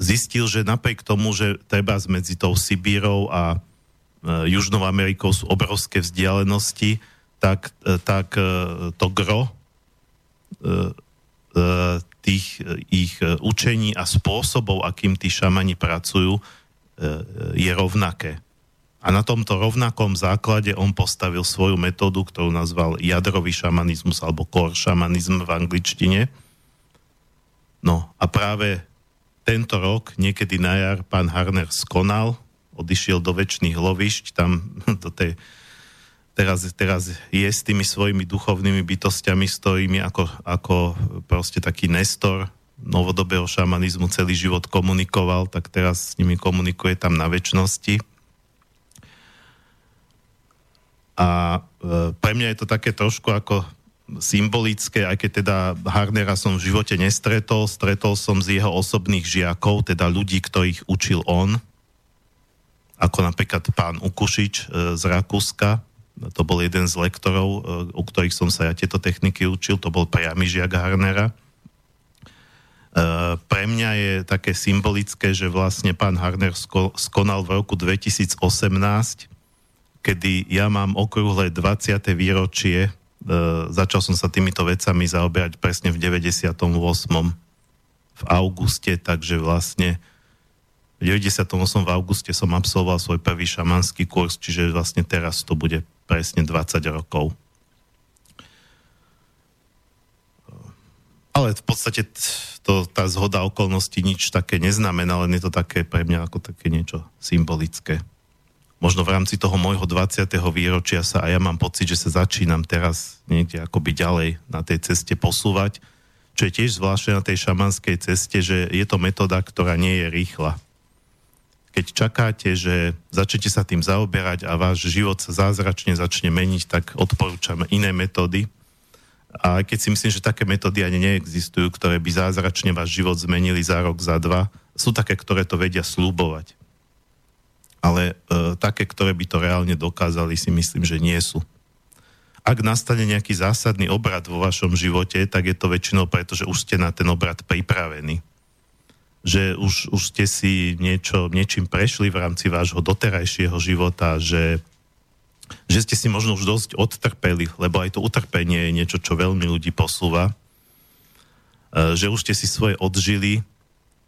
zistil, že napriek tomu, že treba medzi tou Sibírou a e, Južnou Amerikou sú obrovské vzdialenosti, tak, e, tak e, to gro e, e, tých e, ich učení a spôsobov, akým tí šamani pracujú, je rovnaké. A na tomto rovnakom základe on postavil svoju metódu, ktorú nazval jadrový šamanizmus alebo core šamanizm v angličtine. No a práve tento rok, niekedy na jar, pán Harner skonal, odišiel do väčšných lovišť, tam do tej, teraz, teraz je s tými svojimi duchovnými bytostiami, s ktorými ako, ako proste taký nestor novodobého šamanizmu celý život komunikoval, tak teraz s nimi komunikuje tam na väčšnosti a e, pre mňa je to také trošku ako symbolické, aj keď teda Harnera som v živote nestretol, stretol som z jeho osobných žiakov, teda ľudí, ktorých učil on, ako napríklad pán Ukušič e, z Rakúska, to bol jeden z lektorov, e, u ktorých som sa ja tieto techniky učil, to bol priamy žiak Harnera. Pre mňa je také symbolické, že vlastne pán Harner skonal v roku 2018, kedy ja mám okrúhle 20. výročie, e, začal som sa týmito vecami zaoberať presne v 98. v auguste, takže vlastne v 98. v auguste som absolvoval svoj prvý šamanský kurz, čiže vlastne teraz to bude presne 20 rokov. Ale v podstate to, tá zhoda okolností nič také neznamená, len je to také pre mňa ako také niečo symbolické. Možno v rámci toho môjho 20. výročia sa a ja mám pocit, že sa začínam teraz niekde akoby ďalej na tej ceste posúvať, čo je tiež zvláštne na tej šamanskej ceste, že je to metóda, ktorá nie je rýchla keď čakáte, že začnete sa tým zaoberať a váš život sa zázračne začne meniť, tak odporúčam iné metódy. A keď si myslím, že také metódy ani neexistujú, ktoré by zázračne váš život zmenili za rok, za dva, sú také, ktoré to vedia slúbovať. Ale e, také, ktoré by to reálne dokázali, si myslím, že nie sú. Ak nastane nejaký zásadný obrad vo vašom živote, tak je to väčšinou preto, že už ste na ten obrad pripravení že už, už ste si niečo, niečím prešli v rámci vášho doterajšieho života, že, že ste si možno už dosť odtrpeli, lebo aj to utrpenie je niečo, čo veľmi ľudí posúva, e, že už ste si svoje odžili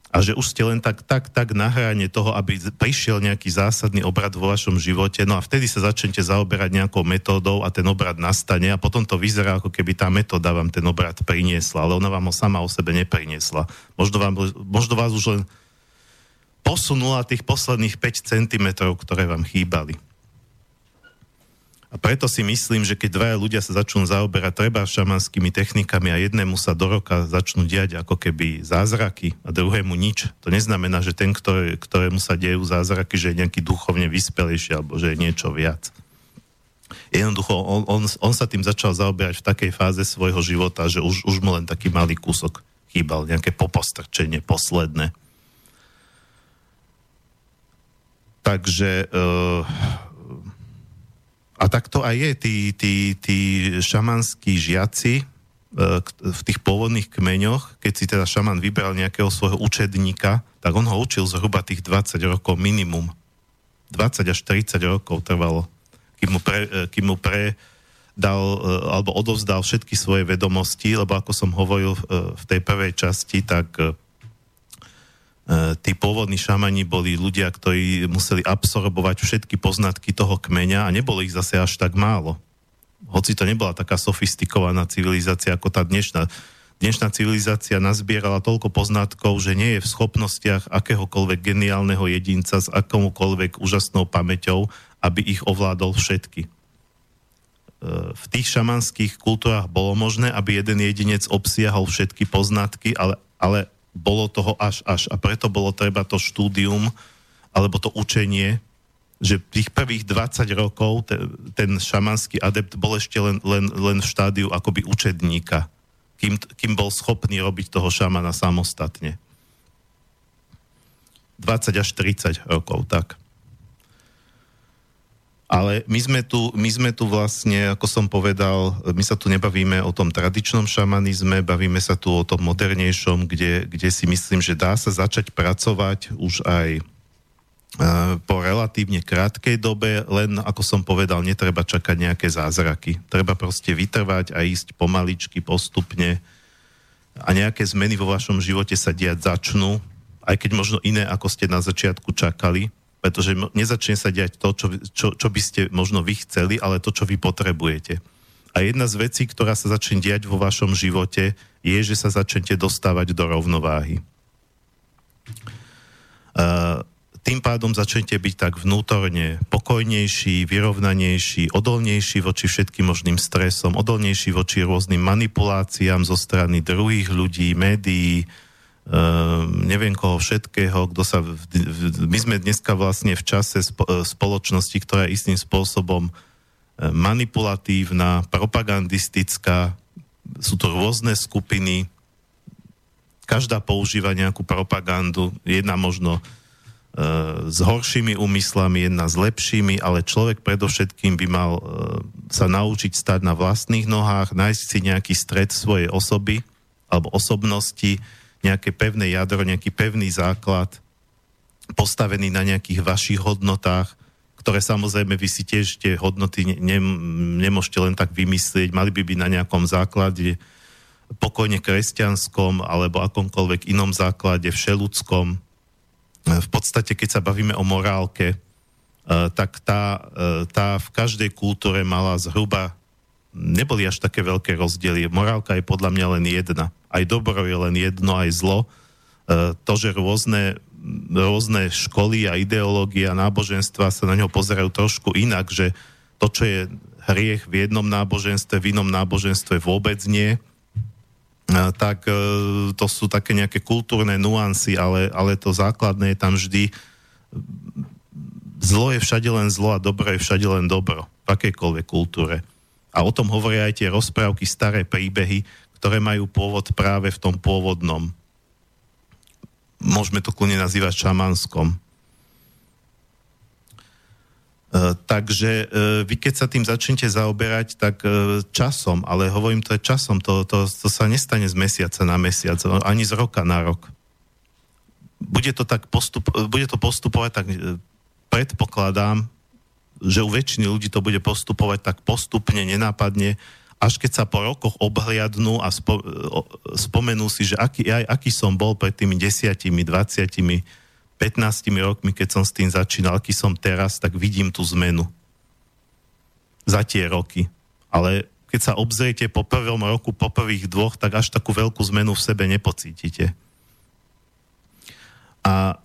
a že už ste len tak, tak, tak na hrane toho, aby prišiel nejaký zásadný obrad vo vašom živote, no a vtedy sa začnete zaoberať nejakou metódou a ten obrad nastane a potom to vyzerá, ako keby tá metóda vám ten obrad priniesla, ale ona vám ho sama o sebe nepriniesla. Možno, vám, možno vás už len posunula tých posledných 5 cm, ktoré vám chýbali. A preto si myslím, že keď dvaja ľudia sa začnú zaoberať treba šamanskými technikami a jednému sa do roka začnú diať ako keby zázraky a druhému nič, to neznamená, že ten, ktoré, ktorému sa dejú zázraky, že je nejaký duchovne vyspelejší alebo že je niečo viac. Jednoducho, on, on, on sa tým začal zaoberať v takej fáze svojho života, že už, už mu len taký malý kúsok chýbal, nejaké popostrčenie posledné. Takže uh, a tak to aj je. Tí, tí, tí šamanskí žiaci e, v tých pôvodných kmeňoch, keď si teda šaman vybral nejakého svojho učedníka, tak on ho učil zhruba tých 20 rokov minimum. 20 až 30 rokov trvalo, kým mu pre, e, kým mu pre dal, e, alebo odovzdal všetky svoje vedomosti, lebo ako som hovoril v tej prvej časti, tak tí pôvodní šamani boli ľudia, ktorí museli absorbovať všetky poznatky toho kmeňa a nebolo ich zase až tak málo. Hoci to nebola taká sofistikovaná civilizácia ako tá dnešná. Dnešná civilizácia nazbierala toľko poznatkov, že nie je v schopnostiach akéhokoľvek geniálneho jedinca s akomukoľvek úžasnou pamäťou, aby ich ovládol všetky. E, v tých šamanských kultúrach bolo možné, aby jeden jedinec obsiahol všetky poznatky, ale, ale bolo toho až až a preto bolo treba to štúdium alebo to učenie, že tých prvých 20 rokov ten, ten šamanský adept bol ešte len, len, len v štádiu akoby učedníka, kým, kým bol schopný robiť toho šamana samostatne. 20 až 30 rokov, tak. Ale my sme, tu, my sme tu vlastne, ako som povedal, my sa tu nebavíme o tom tradičnom šamanizme, bavíme sa tu o tom modernejšom, kde, kde si myslím, že dá sa začať pracovať už aj po relatívne krátkej dobe, len ako som povedal, netreba čakať nejaké zázraky. Treba proste vytrvať a ísť pomaličky, postupne a nejaké zmeny vo vašom živote sa diať začnú, aj keď možno iné, ako ste na začiatku čakali, pretože nezačne sa diať to, čo, čo, čo by ste možno vy chceli, ale to, čo vy potrebujete. A jedna z vecí, ktorá sa začne diať vo vašom živote, je, že sa začnete dostávať do rovnováhy. Uh, tým pádom začnete byť tak vnútorne pokojnejší, vyrovnanejší, odolnejší voči všetkým možným stresom, odolnejší voči rôznym manipuláciám zo strany druhých ľudí, médií, neviem koho všetkého, kto sa... My sme dneska vlastne v čase e, spoločnosti, ktorá je istým spôsobom e, manipulatívna, propagandistická, sú to rôzne skupiny, každá používa nejakú propagandu, jedna možno s horšími úmyslami, jedna s lepšími, ale človek predovšetkým by mal e, sa naučiť stať na vlastných nohách, nájsť si nejaký stred svojej osoby alebo osobnosti, nejaké pevné jadro, nejaký pevný základ, postavený na nejakých vašich hodnotách, ktoré samozrejme vy si tiež tie hodnoty ne, ne, nemôžete len tak vymyslieť, mali by byť na nejakom základe pokojne kresťanskom alebo akomkoľvek inom základe všeludskom, v podstate, keď sa bavíme o morálke, e, tak tá, e, tá v každej kultúre mala zhruba, neboli až také veľké rozdiely. Morálka je podľa mňa len jedna. Aj dobro je len jedno, aj zlo. E, to, že rôzne, rôzne školy a ideológie a náboženstva sa na ňo pozerajú trošku inak, že to, čo je hriech v jednom náboženstve, v inom náboženstve vôbec nie, tak e, to sú také nejaké kultúrne nuancy, ale, ale to základné je tam vždy zlo je všade len zlo a dobro je všade len dobro v akejkoľvek kultúre. A o tom hovoria aj tie rozprávky, staré príbehy, ktoré majú pôvod práve v tom pôvodnom. Môžeme to kľudne nazývať šamanskom. E, takže e, vy keď sa tým začnete zaoberať, tak e, časom, ale hovorím to je časom, to, to, to sa nestane z mesiaca na mesiac, ani z roka na rok. Bude to, tak postup, bude to postupovať, tak predpokladám, že u väčšiny ľudí to bude postupovať tak postupne, nenápadne, až keď sa po rokoch obhliadnú a spo, spomenú si, že aký, aj, aký som bol pred tými desiatimi, dvaciatimi, 15 rokmi, keď som s tým začínal, aký som teraz, tak vidím tú zmenu. Za tie roky. Ale keď sa obzriete po prvom roku, po prvých dvoch, tak až takú veľkú zmenu v sebe nepocítite. A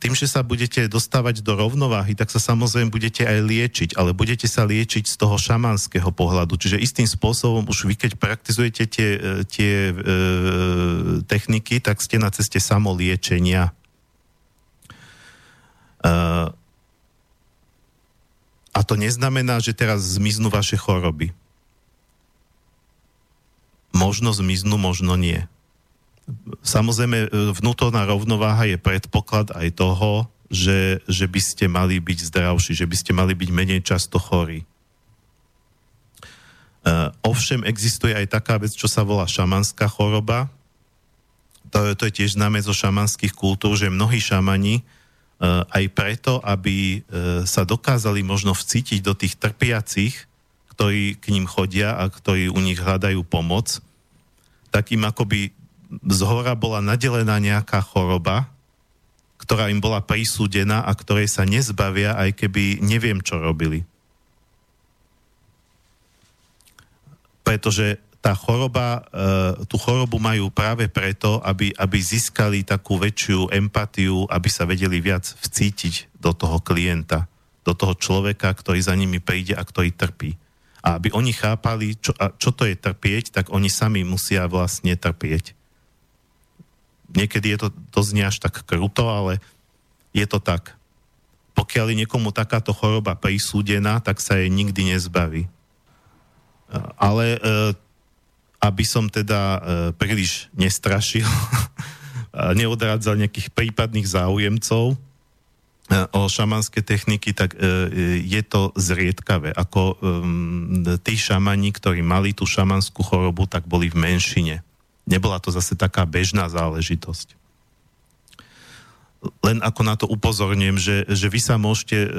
tým, že sa budete dostávať do rovnováhy, tak sa samozrejme budete aj liečiť, ale budete sa liečiť z toho šamanského pohľadu. Čiže istým spôsobom už vy, keď praktizujete tie, e, tie e, techniky, tak ste na ceste samoliečenia. Uh, a to neznamená, že teraz zmiznú vaše choroby. Možno zmiznú, možno nie. Samozrejme, e, vnútorná rovnováha je predpoklad aj toho, že, že by ste mali byť zdravší, že by ste mali byť menej často chorí. Uh, ovšem existuje aj taká vec, čo sa volá šamanská choroba. To, to je tiež známe zo šamanských kultúr, že mnohí šamani Eh, aj preto, aby eh, sa dokázali možno vcítiť do tých trpiacich, ktorí k ním chodia a ktorí u nich hľadajú pomoc, tak im akoby z hora bola nadelená nejaká choroba, ktorá im bola prisúdená a ktorej sa nezbavia, aj keby neviem, čo robili. Pretože tá choroba, e, tú chorobu majú práve preto, aby, aby získali takú väčšiu empatiu, aby sa vedeli viac vcítiť do toho klienta, do toho človeka, ktorý za nimi príde a ktorý trpí. A aby oni chápali, čo, čo to je trpieť, tak oni sami musia vlastne trpieť. Niekedy je to, to znie až tak kruto, ale je to tak. Pokiaľ je niekomu takáto choroba prisúdená, tak sa jej nikdy nezbaví. Ale e, aby som teda e, príliš nestrašil neodrádzal nejakých prípadných záujemcov o šamanské techniky, tak je to zriedkavé. Ako e, tí šamani, ktorí mali tú šamanskú chorobu, tak boli v menšine. Nebola to zase taká bežná záležitosť len ako na to upozorňujem, že, že vy sa môžete e,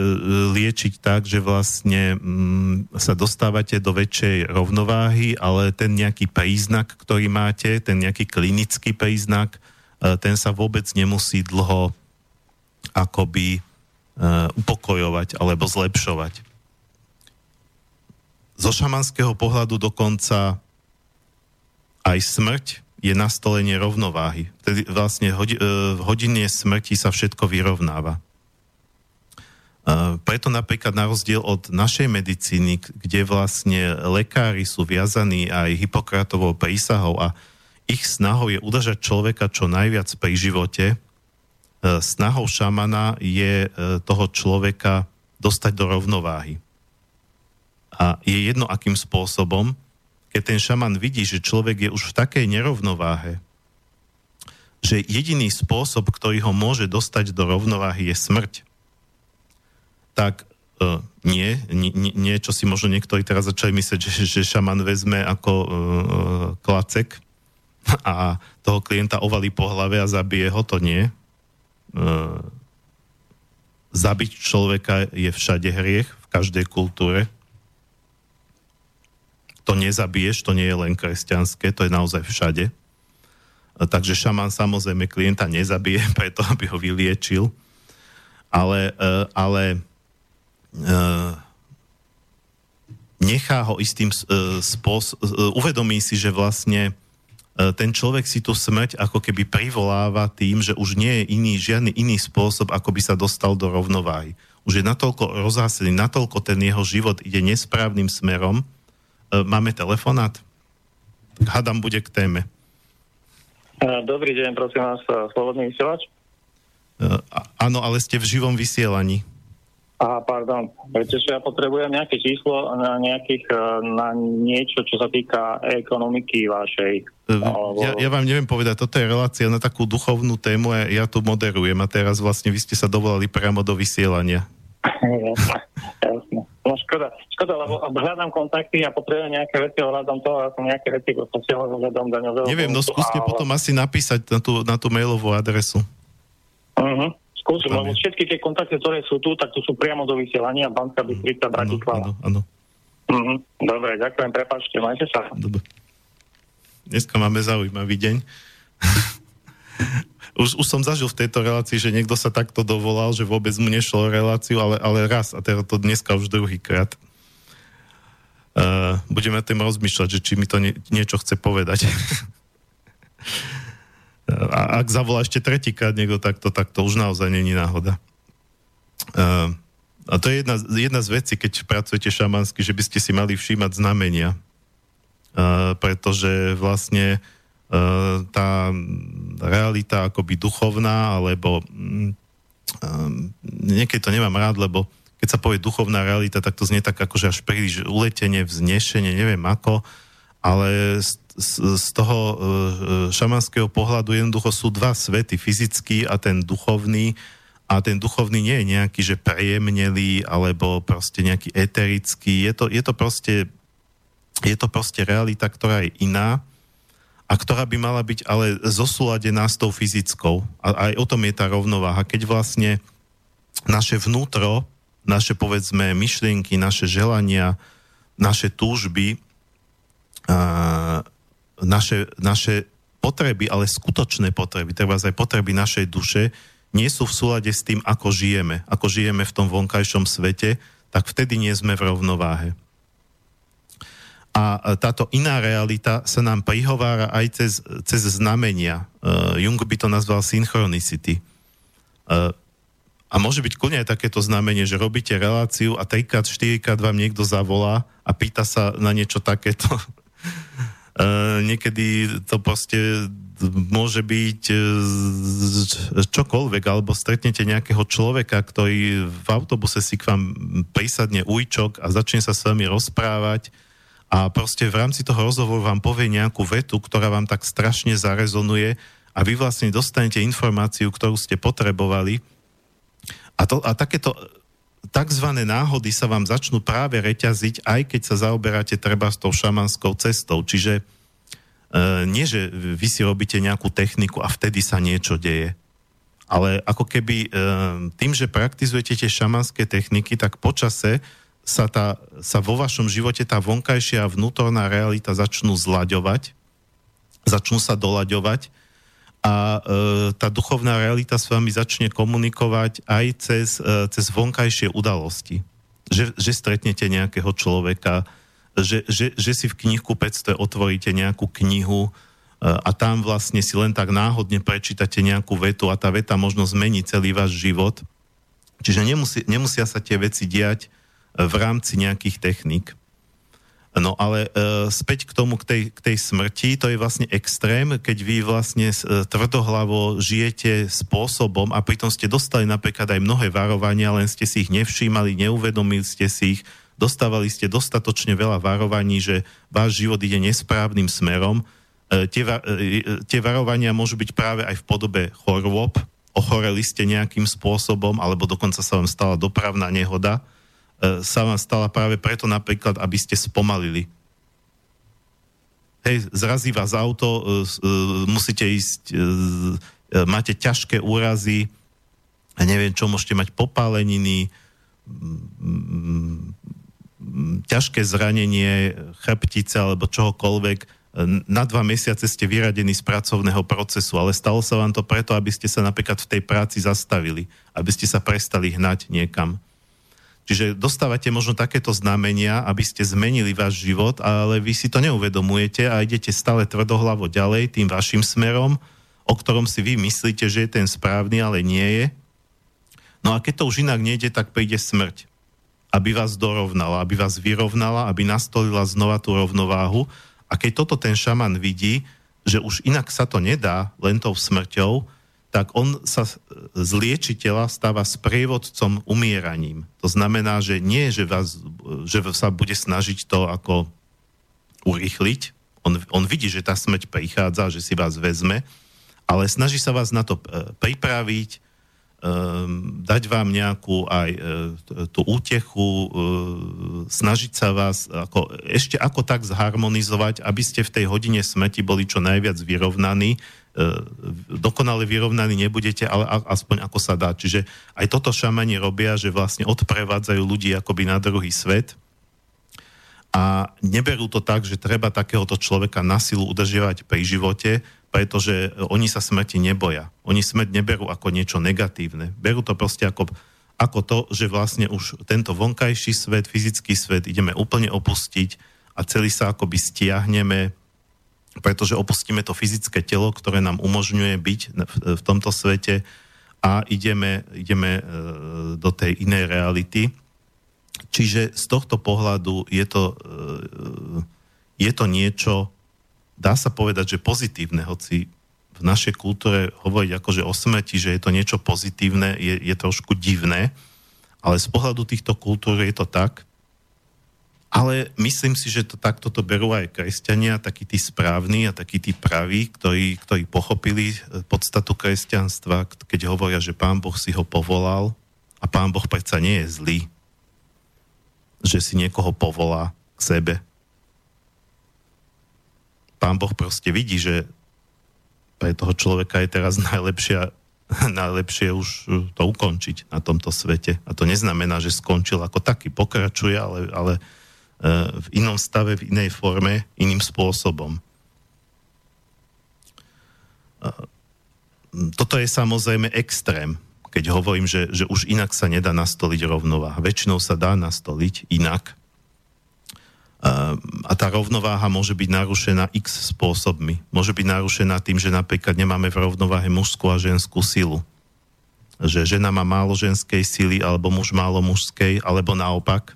liečiť tak, že vlastne mm, sa dostávate do väčšej rovnováhy, ale ten nejaký príznak, ktorý máte, ten nejaký klinický príznak, e, ten sa vôbec nemusí dlho akoby e, upokojovať alebo zlepšovať. Zo šamanského pohľadu dokonca aj smrť je nastolenie rovnováhy. Vtedy vlastne e, v hodine smrti sa všetko vyrovnáva. E, preto napríklad na rozdiel od našej medicíny, kde vlastne lekári sú viazaní aj Hipokratovou prísahou a ich snahou je udržať človeka čo najviac pri živote, e, snahou šamana je toho človeka dostať do rovnováhy. A je jedno, akým spôsobom, keď ten šaman vidí, že človek je už v takej nerovnováhe, že jediný spôsob, ktorý ho môže dostať do rovnováhy, je smrť. Tak uh, nie, nie, nie, čo si možno niektorí teraz začali myslieť, že, že šaman vezme ako uh, klacek a toho klienta ovalí po hlave a zabije ho, to nie. Uh, zabiť človeka je všade hriech, v každej kultúre. To nezabiješ, to nie je len kresťanské, to je naozaj všade. Takže šaman samozrejme klienta nezabije, preto aby ho vyliečil, ale, e, ale e, nechá ho istým e, spôsobom, uvedomí si, že vlastne ten človek si tú smrť ako keby privoláva tým, že už nie je iný, žiadny iný spôsob, ako by sa dostal do rovnováhy. Už je natoľko rozhásený, natoľko ten jeho život ide nesprávnym smerom. Máme telefonát? Hadam bude k téme. Dobrý deň, prosím vás, slobodný vysielač? Áno, ale ste v živom vysielaní. A pardon, viete, že ja potrebujem nejaké číslo na, nejakých, na niečo, čo sa týka ekonomiky vašej. Alebo... Ja, ja vám neviem povedať, toto je relácia na takú duchovnú tému a ja tu moderujem a teraz vlastne vy ste sa dovolali priamo do vysielania. No škoda, škoda, lebo hľadám kontakty a potrebujem nejaké veci ohľadom toho, a som nejaké veci posielal ohľadom daňového Neviem, no skúste ale... potom asi napísať na tú, na tú mailovú adresu. Uh-huh. Skúsim, lebo všetky tie kontakty, ktoré sú tu, tak tu sú priamo do vysielania Banka Bystrica Bratislava. Áno, áno. Uh-huh. Dobre, ďakujem, prepačte, majte sa. Dobre. Dneska máme zaujímavý deň. už, už som zažil v tejto relácii, že niekto sa takto dovolal, že vôbec mu nešlo reláciu, ale, ale raz, a teda to dneska už druhýkrát. Uh, budeme tým rozmýšľať, že či mi to nie, niečo chce povedať. a ak zavolá ešte tretíkrát niekto takto, tak to už naozaj není náhoda. Uh, a to je jedna, jedna z vecí, keď pracujete šamansky, že by ste si mali všímať znamenia. Uh, pretože vlastne uh, tá realita akoby duchovná, alebo um, niekedy to nemám rád, lebo keď sa povie duchovná realita, tak to znie tak akože až príliš uletenie, vznešenie, neviem ako, ale z, z, z toho uh, šamanského pohľadu jednoducho sú dva svety, fyzický a ten duchovný, a ten duchovný nie je nejaký, že prejemnelý, alebo proste nejaký eterický, je to, je to proste je to proste realita, ktorá je iná a ktorá by mala byť ale zosúladená s tou fyzickou. A aj o tom je tá rovnováha. Keď vlastne naše vnútro, naše povedzme myšlienky, naše želania, naše túžby, a, naše, naše potreby, ale skutočné potreby, treba aj potreby našej duše, nie sú v súlade s tým, ako žijeme, ako žijeme v tom vonkajšom svete, tak vtedy nie sme v rovnováhe a táto iná realita sa nám prihovára aj cez, cez znamenia. Uh, Jung by to nazval synchronicity. Uh, a môže byť kľudne aj takéto znamenie, že robíte reláciu a 3 4 vám niekto zavolá a pýta sa na niečo takéto. Niekedy to proste môže byť čokoľvek, alebo stretnete nejakého človeka, ktorý v autobuse si k vám prísadne ujčok a začne sa s vami rozprávať a proste v rámci toho rozhovoru vám povie nejakú vetu, ktorá vám tak strašne zarezonuje a vy vlastne dostanete informáciu, ktorú ste potrebovali a, to, a takéto takzvané náhody sa vám začnú práve reťaziť, aj keď sa zaoberáte treba s tou šamanskou cestou. Čiže e, nie, že vy si robíte nejakú techniku a vtedy sa niečo deje. Ale ako keby e, tým, že praktizujete tie šamanské techniky, tak počase sa, tá, sa vo vašom živote tá vonkajšia a vnútorná realita začnú zlaďovať, začnú sa dolaďovať a e, tá duchovná realita s vami začne komunikovať aj cez, e, cez vonkajšie udalosti. Že, že stretnete nejakého človeka, že, že, že si v knihku 500 otvoríte nejakú knihu e, a tam vlastne si len tak náhodne prečítate nejakú vetu a tá veta možno zmení celý váš život. Čiže nemusí, nemusia sa tie veci diať v rámci nejakých techník. No ale e, späť k tomu, k tej, k tej smrti, to je vlastne extrém, keď vy vlastne e, tvrdohlavo žijete spôsobom a pritom ste dostali napríklad aj mnohé varovania, len ste si ich nevšímali, neuvedomili ste si ich, dostávali ste dostatočne veľa varovaní, že váš život ide nesprávnym smerom, tie, tie varovania môžu byť práve aj v podobe chorôb, ochoreli ste nejakým spôsobom, alebo dokonca sa vám stala dopravná nehoda, sa vám stala práve preto napríklad, aby ste spomalili. Hej, zrazí vás auto, musíte ísť, máte ťažké úrazy, neviem čo, môžete mať popáleniny, ťažké zranenie chrbtice alebo čohokoľvek, na dva mesiace ste vyradení z pracovného procesu, ale stalo sa vám to preto, aby ste sa napríklad v tej práci zastavili, aby ste sa prestali hnať niekam. Čiže dostávate možno takéto znamenia, aby ste zmenili váš život, ale vy si to neuvedomujete a idete stále tvrdohlavo ďalej tým vašim smerom, o ktorom si vy myslíte, že je ten správny, ale nie je. No a keď to už inak nejde, tak príde smrť aby vás dorovnala, aby vás vyrovnala, aby nastolila znova tú rovnováhu. A keď toto ten šaman vidí, že už inak sa to nedá len tou smrťou, tak on sa z liečiteľa stáva sprievodcom umieraním. To znamená, že nie, že, vás, že sa bude snažiť to ako urýchliť. On, on vidí, že tá smrť prichádza, že si vás vezme, ale snaží sa vás na to e, pripraviť, dať vám nejakú aj e, tú útechu, e, snažiť sa vás ako, ešte ako tak zharmonizovať, aby ste v tej hodine smrti boli čo najviac vyrovnaní. E, dokonale vyrovnaní nebudete, ale aspoň ako sa dá. Čiže aj toto šamani robia, že vlastne odprevádzajú ľudí akoby na druhý svet a neberú to tak, že treba takéhoto človeka na silu udržiavať pri živote, pretože oni sa smrti neboja. Oni smrť neberú ako niečo negatívne. Berú to proste ako, ako to, že vlastne už tento vonkajší svet, fyzický svet ideme úplne opustiť a celý sa akoby stiahneme, pretože opustíme to fyzické telo, ktoré nám umožňuje byť v tomto svete a ideme, ideme e, do tej inej reality. Čiže z tohto pohľadu je to, e, je to niečo, dá sa povedať, že pozitívne, hoci v našej kultúre hovoriť akože o smrti, že je to niečo pozitívne, je, je trošku divné, ale z pohľadu týchto kultúr je to tak. Ale myslím si, že to takto to berú aj kresťania, takí tí správni a takí tí praví, ktorí, ktorí pochopili e, podstatu kresťanstva, keď hovoria, že pán Boh si ho povolal a pán Boh predsa nie je zlý, že si niekoho povolá k sebe, pán Boh proste vidí, že pre toho človeka je teraz najlepšia, najlepšie už to ukončiť na tomto svete. A to neznamená, že skončil ako taký, pokračuje, ale, ale e, v inom stave, v inej forme, iným spôsobom. Toto je samozrejme extrém, keď hovorím, že, že už inak sa nedá nastoliť rovnováha. Väčšinou sa dá nastoliť inak, a tá rovnováha môže byť narušená x spôsobmi. Môže byť narušená tým, že napríklad nemáme v rovnováhe mužskú a ženskú silu. Že žena má málo ženskej sily, alebo muž málo mužskej, alebo naopak.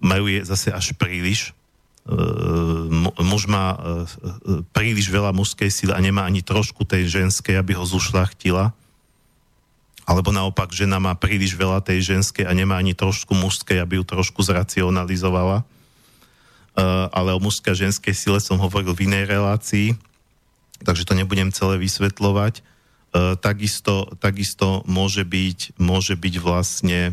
Majú je zase až príliš. E, muž má e, e, príliš veľa mužskej sily a nemá ani trošku tej ženskej, aby ho zušlachtila. Alebo naopak, žena má príliš veľa tej ženskej a nemá ani trošku mužskej, aby ju trošku zracionalizovala ale o mužskej a ženskej sile som hovoril v inej relácii, takže to nebudem celé vysvetľovať. Eh, takisto, takisto môže, byť, môže byť vlastne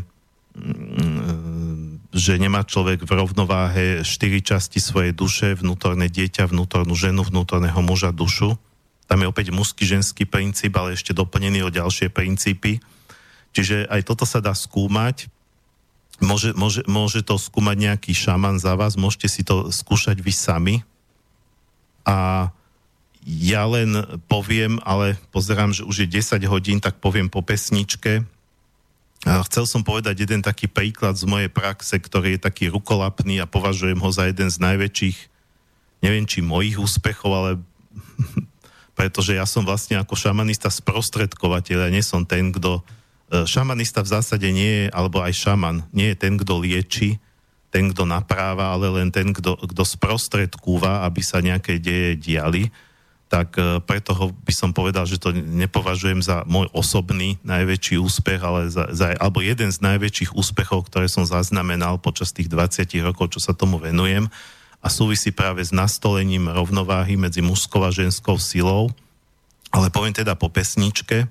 mm, že nemá človek v rovnováhe štyri časti svojej duše, vnútorné dieťa, vnútornú ženu, vnútorného muža, dušu. Tam je opäť mužský, ženský princíp, ale ešte doplnený o ďalšie princípy. Čiže aj toto sa dá skúmať Môže, môže, môže to skúmať nejaký šaman za vás, môžete si to skúšať vy sami. A ja len poviem, ale pozerám, že už je 10 hodín, tak poviem po pesničke. A chcel som povedať jeden taký príklad z mojej praxe, ktorý je taký rukolapný a považujem ho za jeden z najväčších, neviem či mojich úspechov, ale pretože ja som vlastne ako šamanista sprostredkovateľ, ja nie som ten, kto šamanista v zásade nie je, alebo aj šaman, nie je ten, kto lieči, ten, kto napráva, ale len ten, kto, kto sprostredkúva, aby sa nejaké deje diali. Tak e, preto by som povedal, že to nepovažujem za môj osobný najväčší úspech, ale za, za, alebo jeden z najväčších úspechov, ktoré som zaznamenal počas tých 20 rokov, čo sa tomu venujem. a súvisí práve s nastolením rovnováhy medzi mužskou a ženskou silou. Ale poviem teda po pesničke.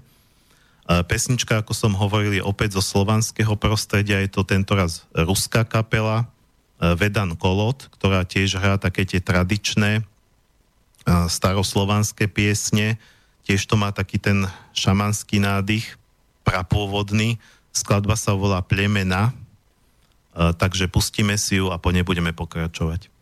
Pesnička, ako som hovoril, je opäť zo slovanského prostredia, je to tentoraz ruská kapela Vedan Kolot, ktorá tiež hrá také tie tradičné staroslovanské piesne. Tiež to má taký ten šamanský nádych, prapôvodný. Skladba sa volá Plemena, takže pustíme si ju a po nej budeme pokračovať.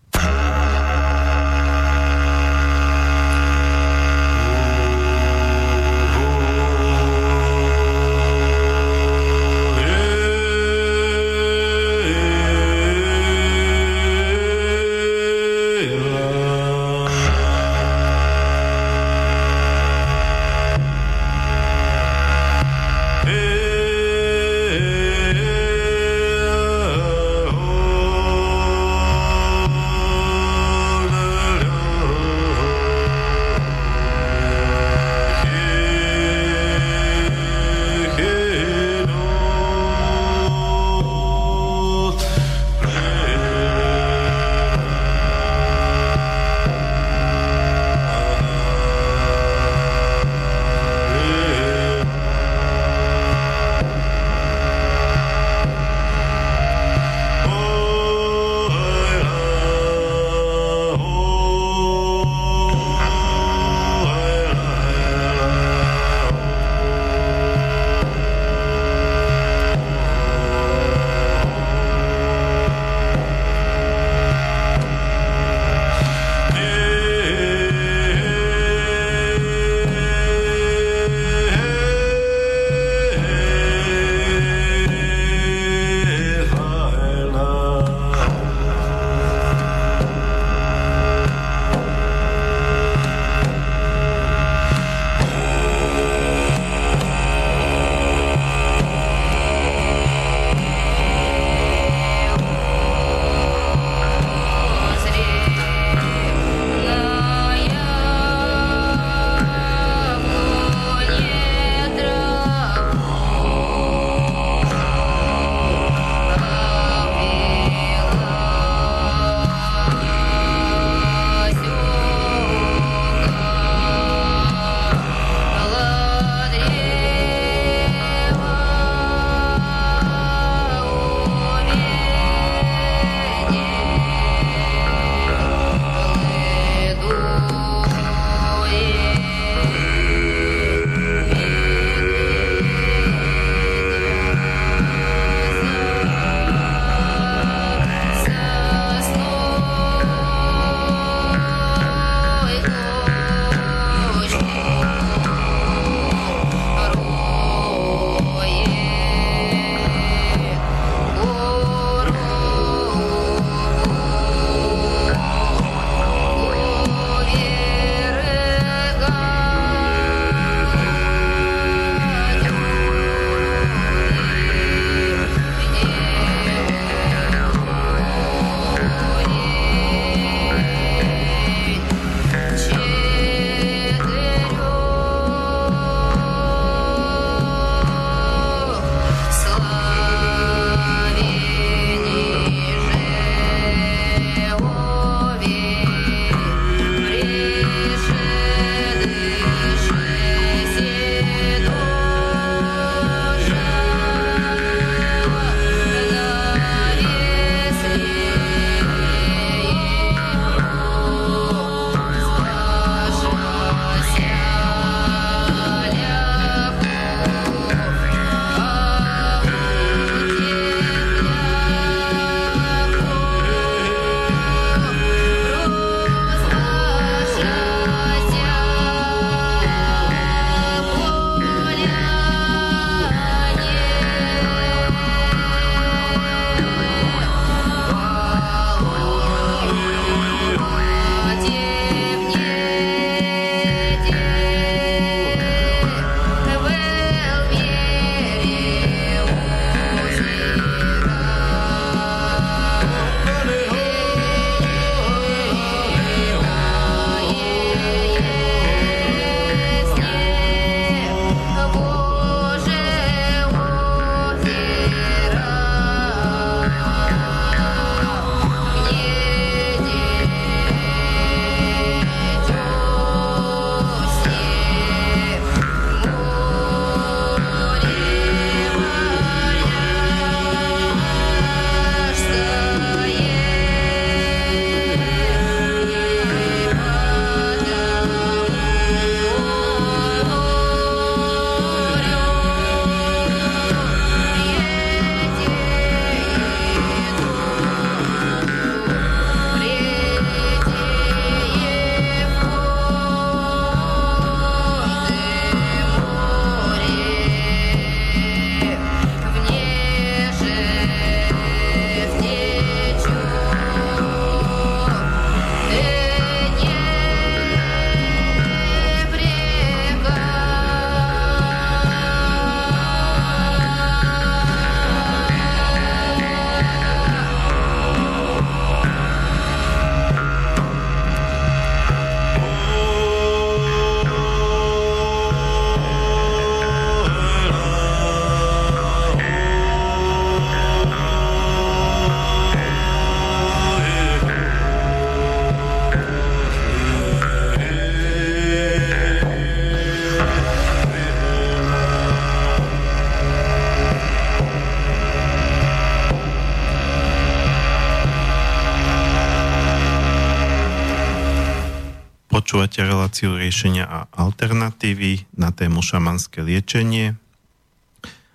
Reláciu riešenia a alternatívy na tému šamanské liečenie.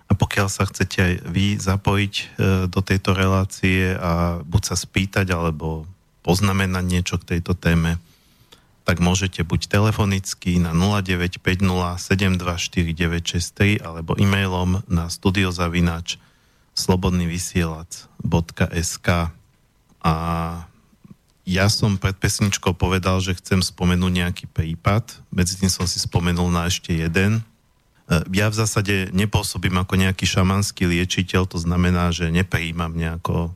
A pokiaľ sa chcete aj vy zapojiť e, do tejto relácie a buď sa spýtať, alebo poznamenať niečo k tejto téme, tak môžete buď telefonicky na 0950 alebo e-mailom na studiozavinač slobodnyvysielac.sk a ja som pred pesničkou povedal, že chcem spomenúť nejaký prípad, medzi tým som si spomenul na ešte jeden. E, ja v zásade nepôsobím ako nejaký šamanský liečiteľ, to znamená, že neprijímam nejako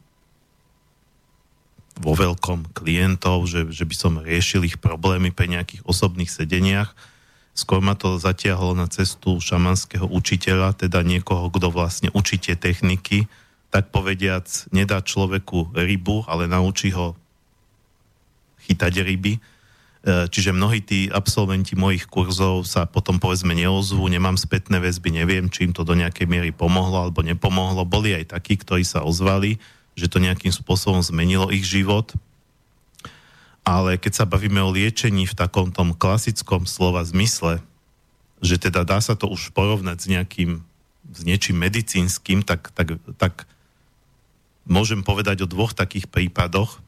vo veľkom klientov, že, že by som riešil ich problémy pri nejakých osobných sedeniach. Skôr ma to zatiahlo na cestu šamanského učiteľa, teda niekoho, kto vlastne učí tie techniky, tak povediac nedá človeku rybu, ale naučí ho chytať ryby. E, čiže mnohí tí absolventi mojich kurzov sa potom povedzme neozvú, nemám spätné väzby, neviem, či im to do nejakej miery pomohlo alebo nepomohlo. Boli aj takí, ktorí sa ozvali, že to nejakým spôsobom zmenilo ich život. Ale keď sa bavíme o liečení v takom tom klasickom slova zmysle, že teda dá sa to už porovnať s nejakým, s niečím medicínskym, tak, tak, tak môžem povedať o dvoch takých prípadoch.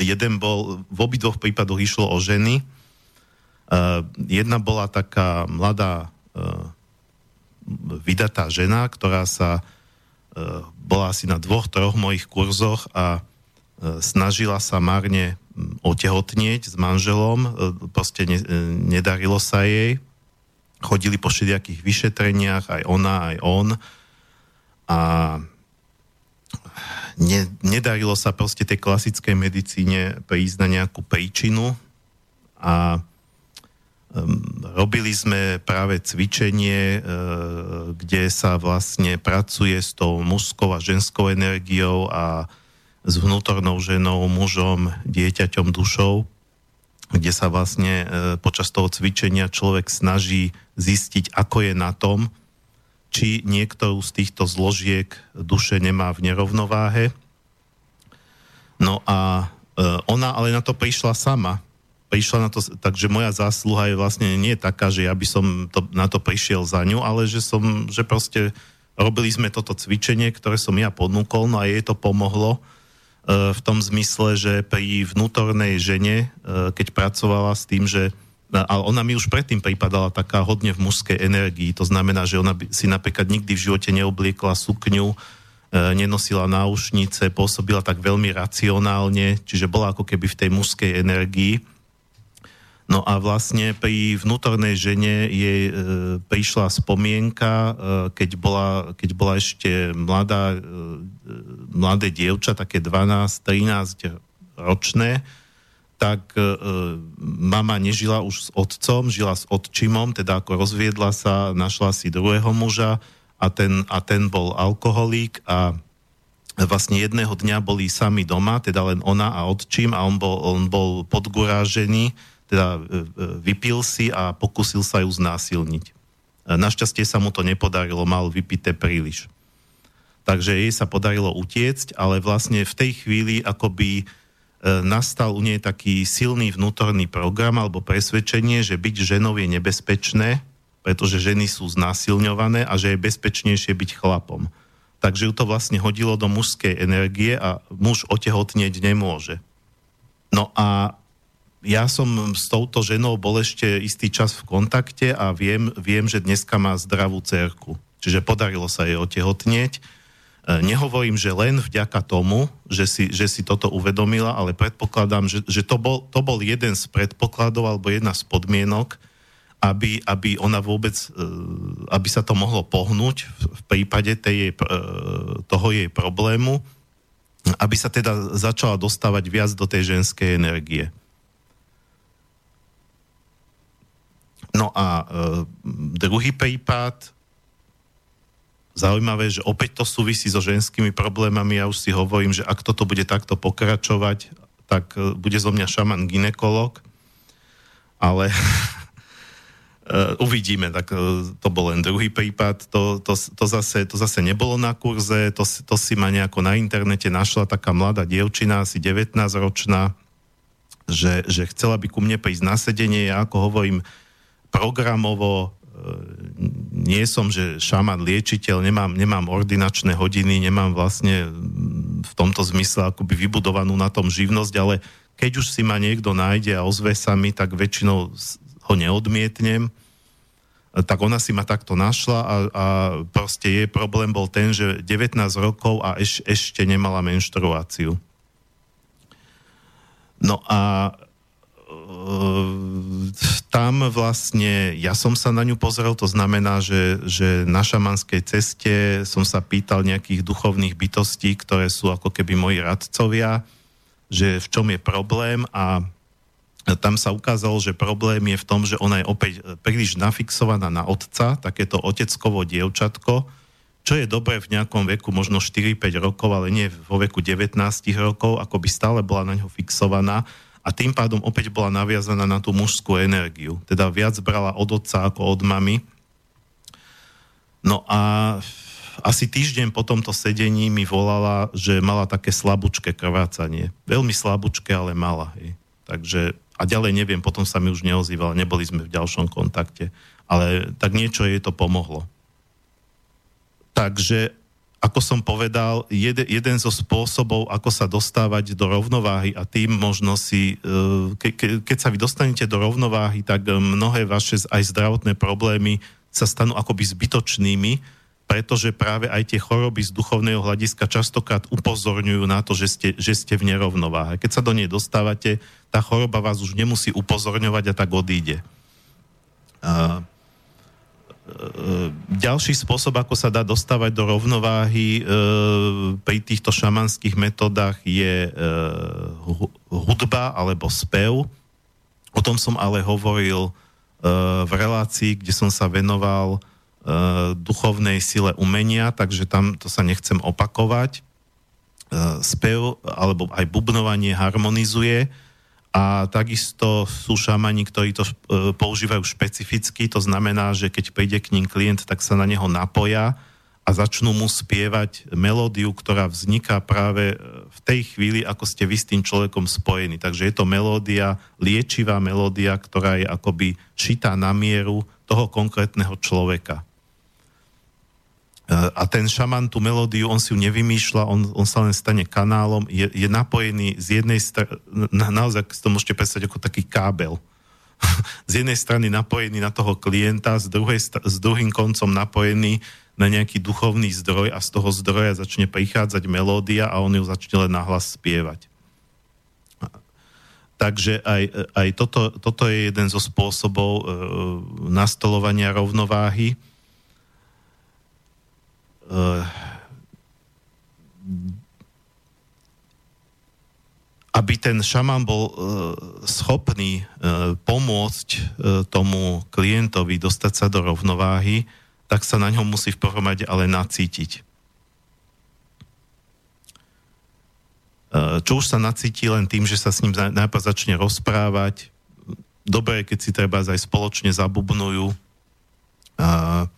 Jeden bol, v obidvoch prípadoch išlo o ženy. Uh, jedna bola taká mladá uh, vydatá žena, ktorá sa uh, bola asi na dvoch, troch mojich kurzoch a snažila sa márne otehotnieť s manželom, proste ne, nedarilo sa jej. Chodili po všelijakých vyšetreniach, aj ona, aj on. A ne, nedarilo sa proste tej klasickej medicíne prísť na nejakú príčinu a robili sme práve cvičenie, uh, kde sa vlastne pracuje s tou mužskou a ženskou energiou a s vnútornou ženou, mužom, dieťaťom, dušou, kde sa vlastne uh, počas toho cvičenia človek snaží zistiť, ako je na tom, či niektorú z týchto zložiek duše nemá v nerovnováhe. No a e, ona ale na to prišla sama. Prišla na to, takže moja zásluha je vlastne nie taká, že ja by som to, na to prišiel za ňu, ale že som, že proste robili sme toto cvičenie, ktoré som ja ponúkol, no a jej to pomohlo e, v tom zmysle, že pri vnútornej žene, e, keď pracovala s tým, že ale ona mi už predtým pripadala taká hodne v mužskej energii. To znamená, že ona si napríklad nikdy v živote neobliekla sukňu, e, nenosila náušnice, pôsobila tak veľmi racionálne, čiže bola ako keby v tej mužskej energii. No a vlastne pri vnútornej žene jej e, prišla spomienka, e, keď, bola, keď bola ešte mladá, e, mladé dievča, také 12-13 ročné, tak e, mama nežila už s otcom, žila s otčimom, teda ako rozviedla sa, našla si druhého muža a ten, a ten bol alkoholík a vlastne jedného dňa boli sami doma, teda len ona a otčím a on bol, on bol podgurážený, teda e, e, vypil si a pokusil sa ju znásilniť. E, našťastie sa mu to nepodarilo, mal vypité príliš. Takže jej sa podarilo utiecť, ale vlastne v tej chvíli akoby E, nastal u nej taký silný vnútorný program alebo presvedčenie, že byť ženou je nebezpečné, pretože ženy sú znásilňované a že je bezpečnejšie byť chlapom. Takže ju to vlastne hodilo do mužskej energie a muž otehotnieť nemôže. No a ja som s touto ženou bol ešte istý čas v kontakte a viem, viem že dneska má zdravú cerku. Čiže podarilo sa jej otehotnieť E, nehovorím, že len vďaka tomu, že si, že si toto uvedomila, ale predpokladám, že, že to, bol, to bol jeden z predpokladov alebo jedna z podmienok, aby, aby ona vôbec, e, aby sa to mohlo pohnúť v prípade tej jej, e, toho jej problému, aby sa teda začala dostávať viac do tej ženskej energie. No a e, druhý prípad, zaujímavé, že opäť to súvisí so ženskými problémami. Ja už si hovorím, že ak toto bude takto pokračovať, tak e, bude zo mňa šaman ginekolog. Ale Uh, uvidíme, tak uh, to bol len druhý prípad, to, to, to, zase, to zase nebolo na kurze, to, to si ma nejako na internete našla taká mladá dievčina, asi 19 ročná, že, že chcela by ku mne prísť na sedenie, ja ako hovorím, programovo e, nie som, že šaman liečiteľ, nemám, nemám ordinačné hodiny, nemám vlastne v tomto zmysle akoby vybudovanú na tom živnosť, ale keď už si ma niekto nájde a ozve sa mi, tak väčšinou ho neodmietnem tak ona si ma takto našla a, a proste jej problém bol ten, že 19 rokov a eš, ešte nemala menštruáciu. No a e, tam vlastne, ja som sa na ňu pozrel, to znamená, že, že na šamanskej ceste som sa pýtal nejakých duchovných bytostí, ktoré sú ako keby moji radcovia, že v čom je problém a tam sa ukázalo, že problém je v tom, že ona je opäť e, príliš nafixovaná na otca, takéto oteckovo dievčatko, čo je dobré v nejakom veku, možno 4-5 rokov, ale nie vo veku 19 rokov, ako by stále bola na ňo fixovaná a tým pádom opäť bola naviazaná na tú mužskú energiu. Teda viac brala od otca ako od mamy. No a asi týždeň po tomto sedení mi volala, že mala také slabúčke krvácanie. Veľmi slabúčke, ale mala. Hej. Takže a ďalej neviem, potom sa mi už neozýval, neboli sme v ďalšom kontakte, ale tak niečo jej to pomohlo. Takže, ako som povedal, jed, jeden zo spôsobov, ako sa dostávať do rovnováhy a tým možno si, e, ke, ke, keď sa vy dostanete do rovnováhy, tak mnohé vaše aj zdravotné problémy sa stanú akoby zbytočnými, pretože práve aj tie choroby z duchovného hľadiska častokrát upozorňujú na to, že ste, že ste v nerovnováhe. Keď sa do nej dostávate, tá choroba vás už nemusí upozorňovať a tak odíde. A, e, ďalší spôsob, ako sa dá dostávať do rovnováhy e, pri týchto šamanských metodách je e, hudba alebo spev. O tom som ale hovoril e, v relácii, kde som sa venoval Eh, duchovnej sile umenia, takže tam to sa nechcem opakovať. Eh, spev alebo aj bubnovanie harmonizuje a takisto sú šamani, ktorí to eh, používajú špecificky, to znamená, že keď príde k ním klient, tak sa na neho napoja a začnú mu spievať melódiu, ktorá vzniká práve v tej chvíli, ako ste vy s tým človekom spojení. Takže je to melódia, liečivá melódia, ktorá je akoby šitá na mieru toho konkrétneho človeka. A ten šaman tú melódiu, on si ju nevymýšľa, on, on sa len stane kanálom, je, je napojený z jednej strany, na, naozaj si to môžete predstaviť ako taký kábel. z jednej strany napojený na toho klienta, z, druhej, s druhým koncom napojený na nejaký duchovný zdroj a z toho zdroja začne prichádzať melódia a on ju začne len nahlas spievať. Takže aj, aj toto, toto je jeden zo spôsobov e, nastolovania rovnováhy Eh, aby ten šaman bol uh, schopný uh, pomôcť tomu klientovi dostať sa do rovnováhy, tak sa na ňom musí v prvom rade ale nacítiť. Čo už sa nacíti len tým, že sa s ním najprv začne rozprávať, dobre, keď si treba aj spoločne zabubnujú. Uh,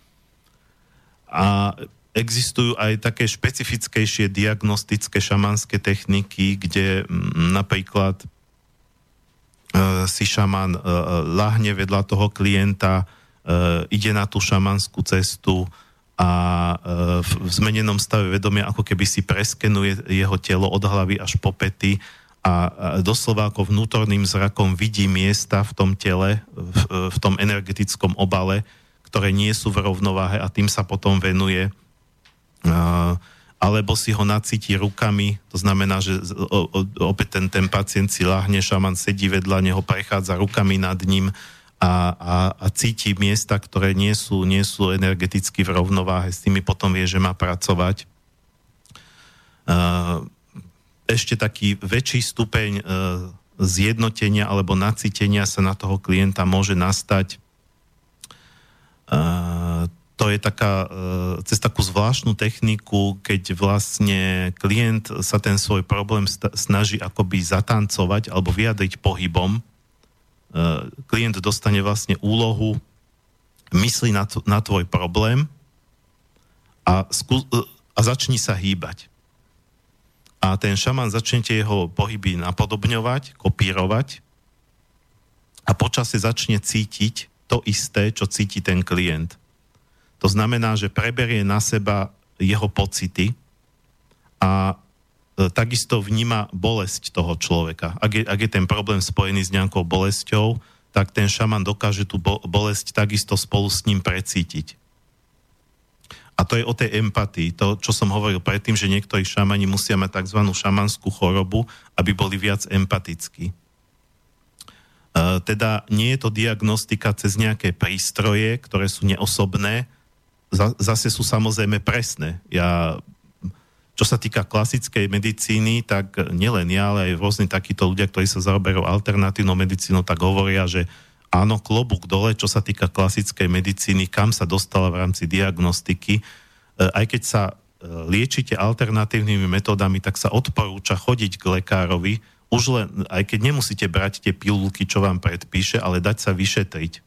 a Existujú aj také špecifickejšie diagnostické šamanské techniky, kde mm, napríklad e, si šaman e, lahne vedľa toho klienta, e, ide na tú šamanskú cestu a v zmenenom stave vedomia ako keby si preskenuje jeho telo od hlavy až po pety a doslova ako vnútorným zrakom vidí miesta v tom tele, v, v tom energetickom obale, ktoré nie sú v rovnováhe a tým sa potom venuje alebo si ho nacíti rukami, to znamená, že opäť ten, ten pacient si láhne, šaman sedí vedľa neho, prechádza rukami nad ním a, a, a cíti miesta, ktoré nie sú, nie sú energeticky v rovnováhe, s tými potom vie, že má pracovať. Ešte taký väčší stupeň zjednotenia alebo nacítenia sa na toho klienta môže nastať to je taká, e, cez takú zvláštnu techniku, keď vlastne klient sa ten svoj problém snaží akoby zatancovať alebo vyjadriť pohybom. E, klient dostane vlastne úlohu myslí na, na tvoj problém a, skú, e, a začni sa hýbať. A ten šaman začnete jeho pohyby napodobňovať, kopírovať a počasie začne cítiť to isté, čo cíti ten klient. To znamená, že preberie na seba jeho pocity a e, takisto vníma bolesť toho človeka. Ak je, ak je ten problém spojený s nejakou bolesťou, tak ten šaman dokáže tú bolesť takisto spolu s ním precítiť. A to je o tej empatii. To, čo som hovoril predtým, že niektorí šamani musia mať tzv. šamanskú chorobu, aby boli viac empatickí. E, teda nie je to diagnostika cez nejaké prístroje, ktoré sú neosobné, zase sú samozrejme presné. Ja čo sa týka klasickej medicíny, tak nielen ja, ale aj rôzni takíto ľudia, ktorí sa zaoberajú alternatívnou medicínou, tak hovoria, že áno, klobúk dole, čo sa týka klasickej medicíny, kam sa dostala v rámci diagnostiky. E, aj keď sa e, liečite alternatívnymi metódami, tak sa odporúča chodiť k lekárovi, už len, aj keď nemusíte brať tie pilulky, čo vám predpíše, ale dať sa vyšetriť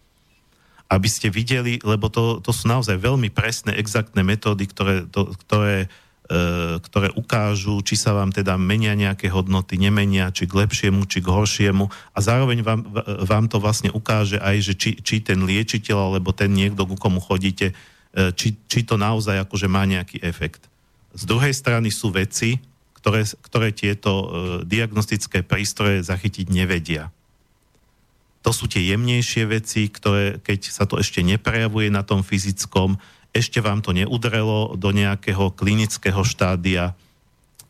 aby ste videli, lebo to, to sú naozaj veľmi presné, exaktné metódy, ktoré, to, ktoré E, ktoré ukážu, či sa vám teda menia nejaké hodnoty, nemenia, či k lepšiemu, či k horšiemu a zároveň vám, vám to vlastne ukáže aj, že či, či ten liečiteľ alebo ten niekto, ku komu chodíte, e, či, či to naozaj akože má nejaký efekt. Z druhej strany sú veci, ktoré, ktoré tieto e, diagnostické prístroje zachytiť nevedia. To sú tie jemnejšie veci, ktoré, keď sa to ešte neprejavuje na tom fyzickom, ešte vám to neudrelo do nejakého klinického štádia,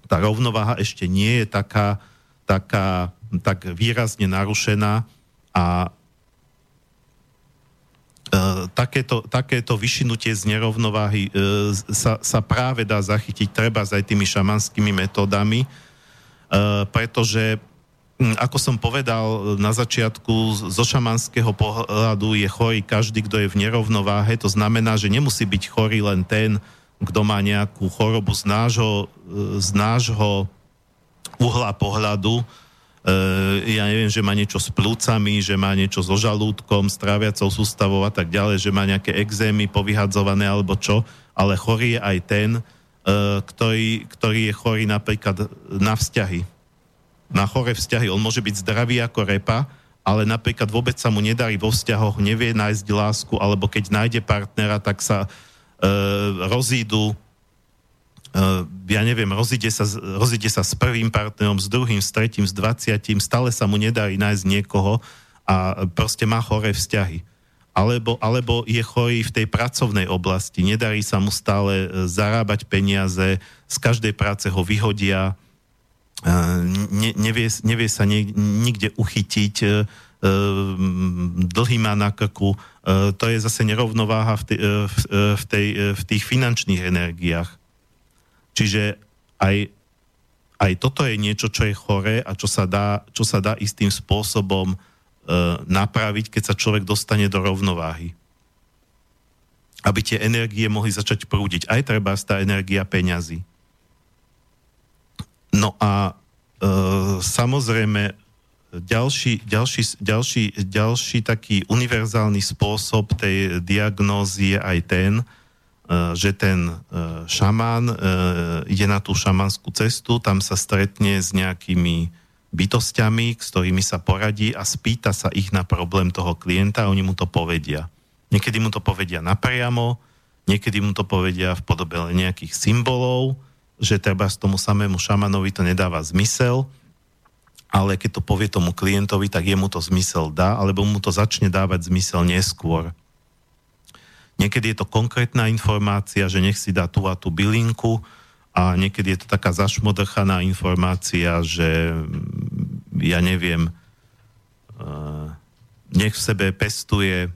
tá rovnováha ešte nie je taká, taká tak výrazne narušená a e, takéto, takéto vyšinutie z nerovnováhy e, sa, sa práve dá zachytiť treba aj tými šamanskými metódami, e, pretože ako som povedal na začiatku, zo šamanského pohľadu je chorý každý, kto je v nerovnováhe. To znamená, že nemusí byť chorý len ten, kto má nejakú chorobu z nášho, z nášho uhla pohľadu. E, ja neviem, že má niečo s plúcami, že má niečo so žalúdkom, s tráviacou sústavou a tak ďalej, že má nejaké exémy povyhadzované alebo čo, ale chorý je aj ten, e, ktorý, ktorý je chorý napríklad na vzťahy na chore vzťahy. On môže byť zdravý ako repa, ale napríklad vôbec sa mu nedarí vo vzťahoch, nevie nájsť lásku, alebo keď nájde partnera, tak sa e, rozídu, e, ja neviem, rozíde sa, rozíde sa s prvým partnerom, s druhým, s tretím, s dvaciatím, stále sa mu nedarí nájsť niekoho a proste má choré vzťahy. Alebo, alebo je chorý v tej pracovnej oblasti, nedarí sa mu stále e, zarábať peniaze, z každej práce ho vyhodia, ne, nevie, nevie sa nie, nikde uchytiť, e, e, má na krku, e, to je zase nerovnováha v, tej, v, tej, v tých finančných energiách. Čiže aj, aj toto je niečo, čo je choré a čo sa dá, čo sa dá istým spôsobom napraviť, keď sa človek dostane do rovnováhy. Aby tie energie mohli začať prúdiť. Aj treba tá energia peňazí. No a e, samozrejme ďalší, ďalší, ďalší, ďalší taký univerzálny spôsob tej diagnózy je aj ten, e, že ten e, šamán e, ide na tú šamanskú cestu, tam sa stretne s nejakými bytostiami, s ktorými sa poradí a spýta sa ich na problém toho klienta a oni mu to povedia. Niekedy mu to povedia napriamo, niekedy mu to povedia v podobe nejakých symbolov, že treba z tomu samému šamanovi to nedáva zmysel, ale keď to povie tomu klientovi, tak jemu to zmysel dá, alebo mu to začne dávať zmysel neskôr. Niekedy je to konkrétna informácia, že nech si dá tú a tú bylinku a niekedy je to taká zašmodrchaná informácia, že ja neviem, eh, nech v sebe pestuje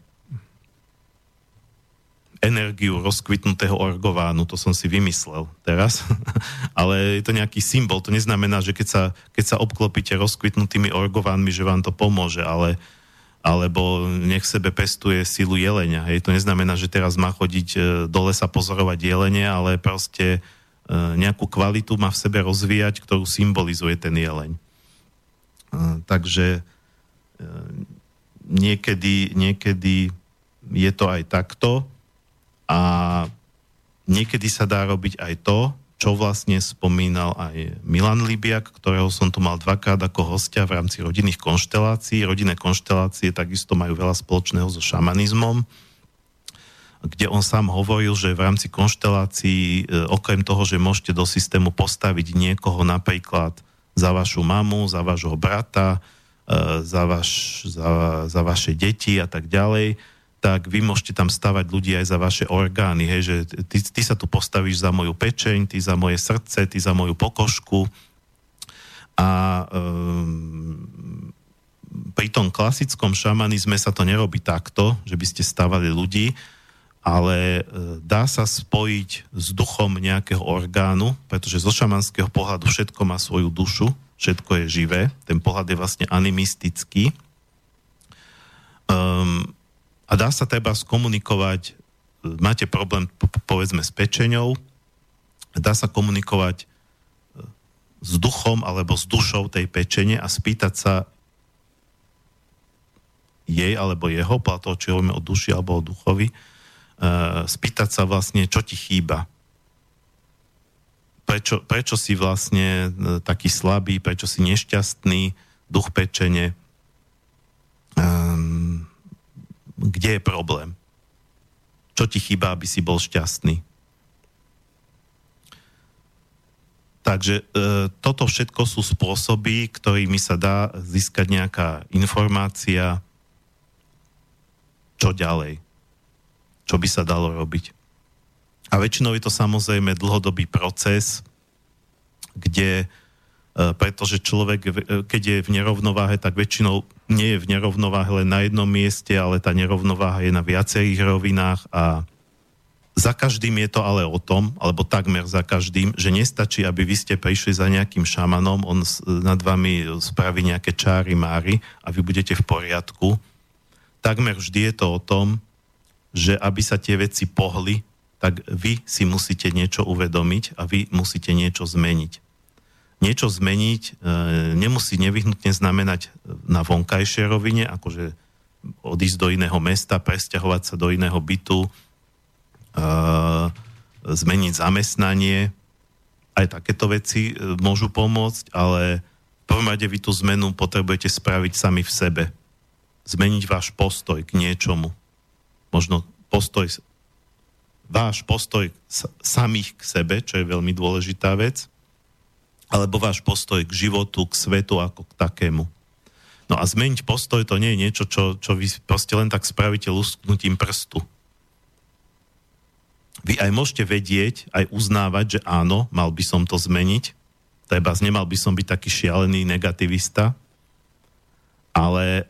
energiu rozkvitnutého orgovánu, to som si vymyslel teraz, ale je to nejaký symbol, to neznamená, že keď sa, keď sa obklopíte rozkvitnutými orgovánmi, že vám to pomôže, ale alebo nech sebe pestuje silu jelenia. Hej. To neznamená, že teraz má chodiť e, do lesa pozorovať jelene, ale proste e, nejakú kvalitu má v sebe rozvíjať, ktorú symbolizuje ten jeleň. E, takže niekedy, niekedy je to aj takto a niekedy sa dá robiť aj to, čo vlastne spomínal aj Milan Libiak, ktorého som tu mal dvakrát ako hostia v rámci rodinných konštelácií. Rodinné konštelácie takisto majú veľa spoločného so šamanizmom, kde on sám hovoril, že v rámci konštelácií, e, okrem toho, že môžete do systému postaviť niekoho napríklad za vašu mamu, za vášho brata, e, za, vaš, za, za vaše deti a tak ďalej, tak vy môžete tam stavať ľudí aj za vaše orgány, hej, že ty, ty sa tu postavíš za moju pečeň, ty za moje srdce, ty za moju pokožku a um, pri tom klasickom šamanizme sa to nerobí takto, že by ste stavali ľudí, ale e, dá sa spojiť s duchom nejakého orgánu, pretože zo šamanského pohľadu všetko má svoju dušu, všetko je živé, ten pohľad je vlastne animistický. Um, a dá sa treba skomunikovať, máte problém povedzme s pečeňou, dá sa komunikovať e, s duchom alebo s dušou tej pečene a spýtať sa jej alebo jeho, podľa toho, či hovoríme o duši alebo o duchovi, e, spýtať sa vlastne, čo ti chýba. Prečo, prečo si vlastne e, taký slabý, prečo si nešťastný, duch pečene. Um, kde je problém. Čo ti chýba, aby si bol šťastný. Takže e, toto všetko sú spôsoby, ktorými sa dá získať nejaká informácia, čo ďalej, čo by sa dalo robiť. A väčšinou je to samozrejme dlhodobý proces, kde E, pretože človek, e, keď je v nerovnováhe, tak väčšinou nie je v nerovnováhe len na jednom mieste, ale tá nerovnováha je na viacerých rovinách a za každým je to ale o tom, alebo takmer za každým, že nestačí, aby vy ste prišli za nejakým šamanom, on nad vami spraví nejaké čáry, máry a vy budete v poriadku. Takmer vždy je to o tom, že aby sa tie veci pohli, tak vy si musíte niečo uvedomiť a vy musíte niečo zmeniť niečo zmeniť e, nemusí nevyhnutne znamenať na vonkajšej rovine, akože odísť do iného mesta, presťahovať sa do iného bytu, e, zmeniť zamestnanie. Aj takéto veci e, môžu pomôcť, ale v prvom rade vy tú zmenu potrebujete spraviť sami v sebe. Zmeniť váš postoj k niečomu. Možno postoj, váš postoj samých k sebe, čo je veľmi dôležitá vec alebo váš postoj k životu, k svetu ako k takému. No a zmeniť postoj to nie je niečo, čo, čo vy proste len tak spravíte lusknutím prstu. Vy aj môžete vedieť, aj uznávať, že áno, mal by som to zmeniť, treba, nemal by som byť taký šialený negativista, ale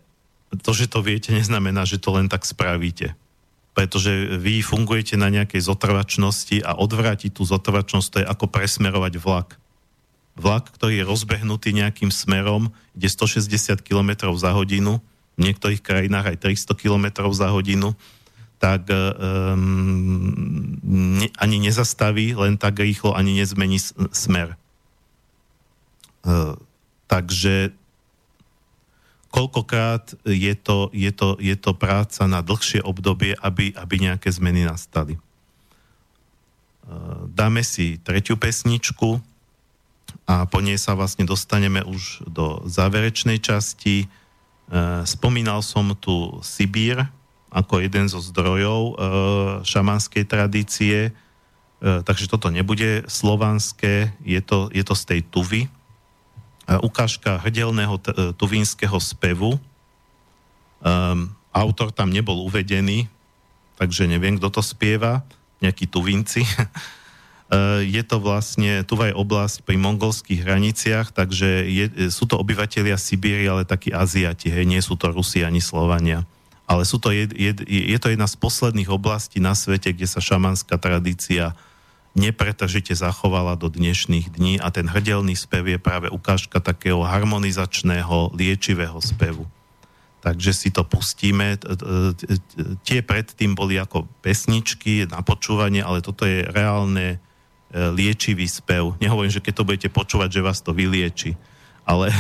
to, že to viete, neznamená, že to len tak spravíte. Pretože vy fungujete na nejakej zotrvačnosti a odvrátiť tú zotrvačnosť, to je ako presmerovať vlak vlak, ktorý je rozbehnutý nejakým smerom, ide 160 km za hodinu, v niektorých krajinách aj 300 km za hodinu, tak um, ne, ani nezastaví len tak rýchlo, ani nezmení smer. Uh, takže koľkokrát je to, je, to, je to práca na dlhšie obdobie, aby, aby nejaké zmeny nastali. Uh, dáme si tretiu pesničku, a po nej sa vlastne dostaneme už do záverečnej časti. E, spomínal som tu Sibír ako jeden zo zdrojov e, šamanskej tradície, e, takže toto nebude slovanské, je to, je to z tej Tuvy. Ukážka hrdelného tuvínskeho spevu. Autor tam nebol uvedený, takže neviem, kto to spieva, nejakí tuvinci. Eh, je to vlastne Tuvaj oblasť pri mongolských hraniciach, takže je, sú to obyvateľia Sibíry, ale takí Aziati, hej, nie sú to Rusi ani Slovania. Ale sú to jed, jed, je to jedna z posledných oblastí na svete, kde sa šamanská tradícia nepretržite zachovala do dnešných dní a ten hrdelný spev je práve ukážka takého harmonizačného, liečivého spevu. Takže si to pustíme. Tie predtým boli ako pesničky na počúvanie, ale toto je reálne liečivý spev. Nehovorím, že keď to budete počúvať, že vás to vylieči, ale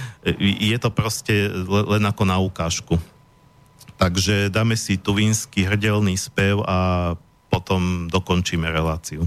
je to proste len ako na ukážku. Takže dáme si tuvínsky hrdelný spev a potom dokončíme reláciu.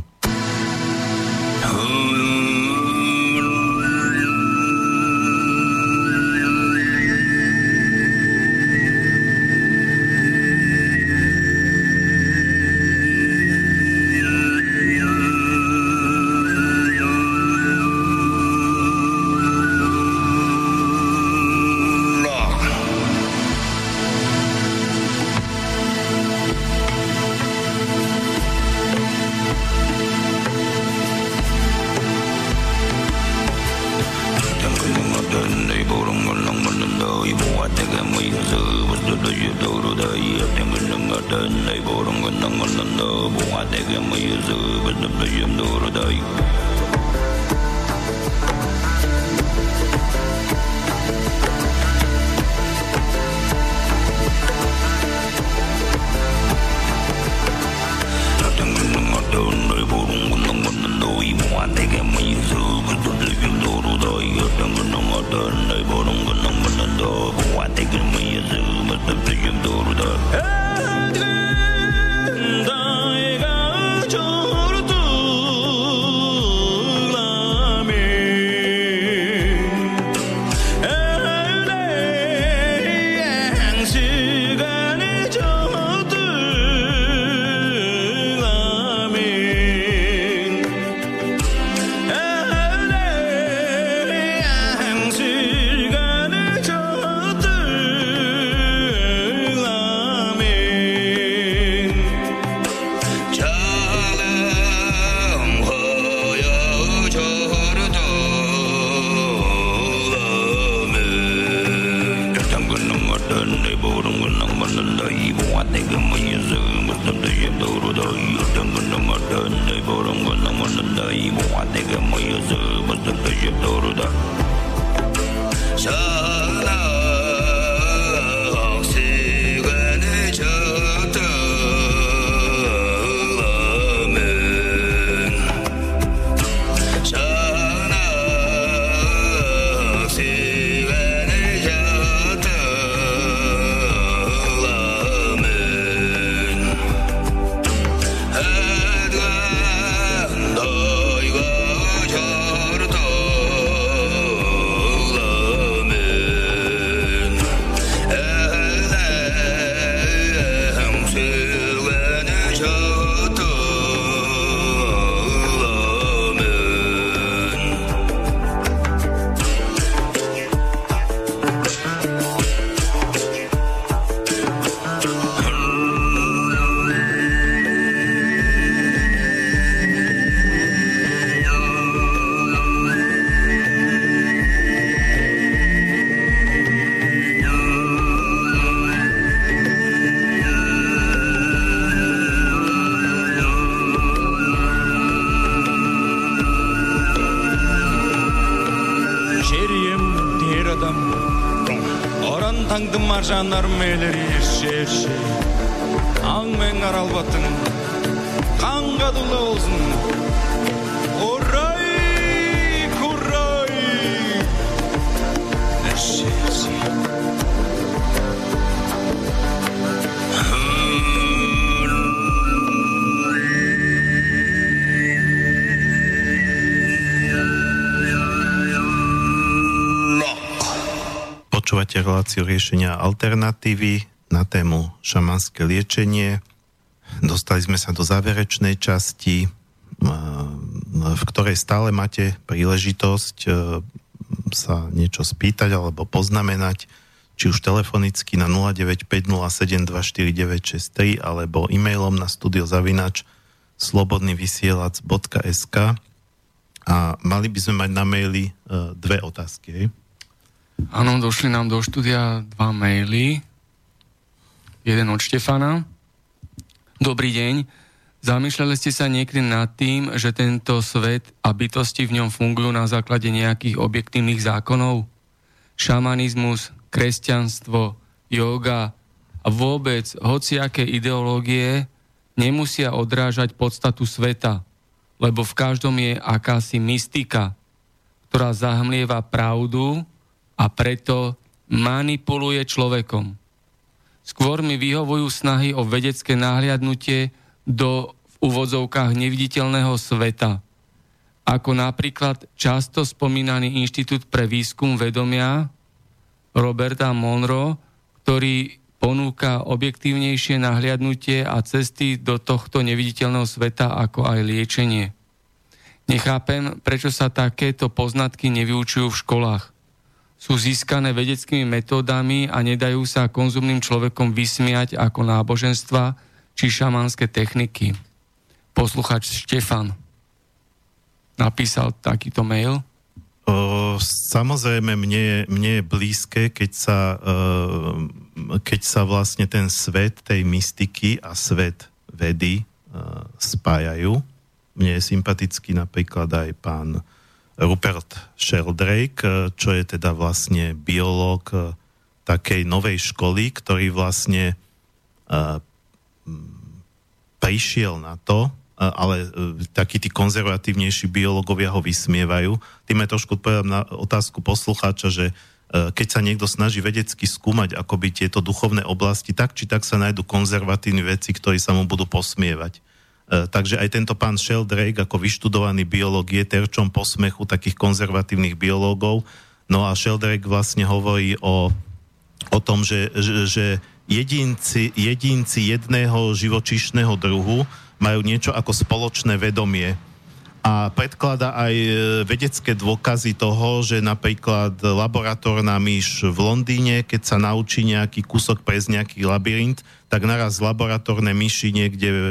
Reláciu riešenia alternatívy na tému šamanské liečenie. Dostali sme sa do záverečnej časti, v ktorej stále máte príležitosť e, sa niečo spýtať alebo poznamenať, či už telefonicky na 0950724963 alebo e-mailom na studiozavinač slobodnyvysielac.sk a mali by sme mať na maili e, dve otázky. Áno, došli nám do štúdia dva maily. Jeden od Štefana. Dobrý deň. Zamýšľali ste sa niekedy nad tým, že tento svet a bytosti v ňom fungujú na základe nejakých objektívnych zákonov? Šamanizmus, kresťanstvo, yoga a vôbec hociaké ideológie nemusia odrážať podstatu sveta, lebo v každom je akási mystika, ktorá zahmlieva pravdu a preto manipuluje človekom. Skôr mi vyhovujú snahy o vedecké náhliadnutie do v úvodzovkách neviditeľného sveta, ako napríklad často spomínaný Inštitút pre výskum vedomia Roberta Monroe, ktorý ponúka objektívnejšie nahliadnutie a cesty do tohto neviditeľného sveta, ako aj liečenie. Nechápem, prečo sa takéto poznatky nevyučujú v školách sú získané vedeckými metódami a nedajú sa konzumným človekom vysmiať ako náboženstva či šamanské techniky. Posluchač Štefan napísal takýto mail. O, samozrejme, mne, mne je blízke, keď sa, e, keď sa vlastne ten svet tej mystiky a svet vedy e, spájajú. Mne je sympatický napríklad aj pán Rupert Sheldrake, čo je teda vlastne biológ e, takej novej školy, ktorý vlastne e, prišiel na to, ale takí tí konzervatívnejší biológovia ho vysmievajú. Tým aj trošku odpovedám na otázku poslucháča, že keď sa niekto snaží vedecky skúmať by tieto duchovné oblasti, tak či tak sa nájdú konzervatívni veci, ktorí sa mu budú posmievať. Takže aj tento pán Sheldrake ako vyštudovaný biológ je terčom posmechu takých konzervatívnych biológov. No a Sheldrake vlastne hovorí o, o tom, že, že, že jedinci, jedinci jedného živočišného druhu majú niečo ako spoločné vedomie. A predklada aj e, vedecké dôkazy toho, že napríklad laboratórna myš v Londýne, keď sa naučí nejaký kúsok prejsť nejaký labyrint, tak naraz laboratórne myši niekde e,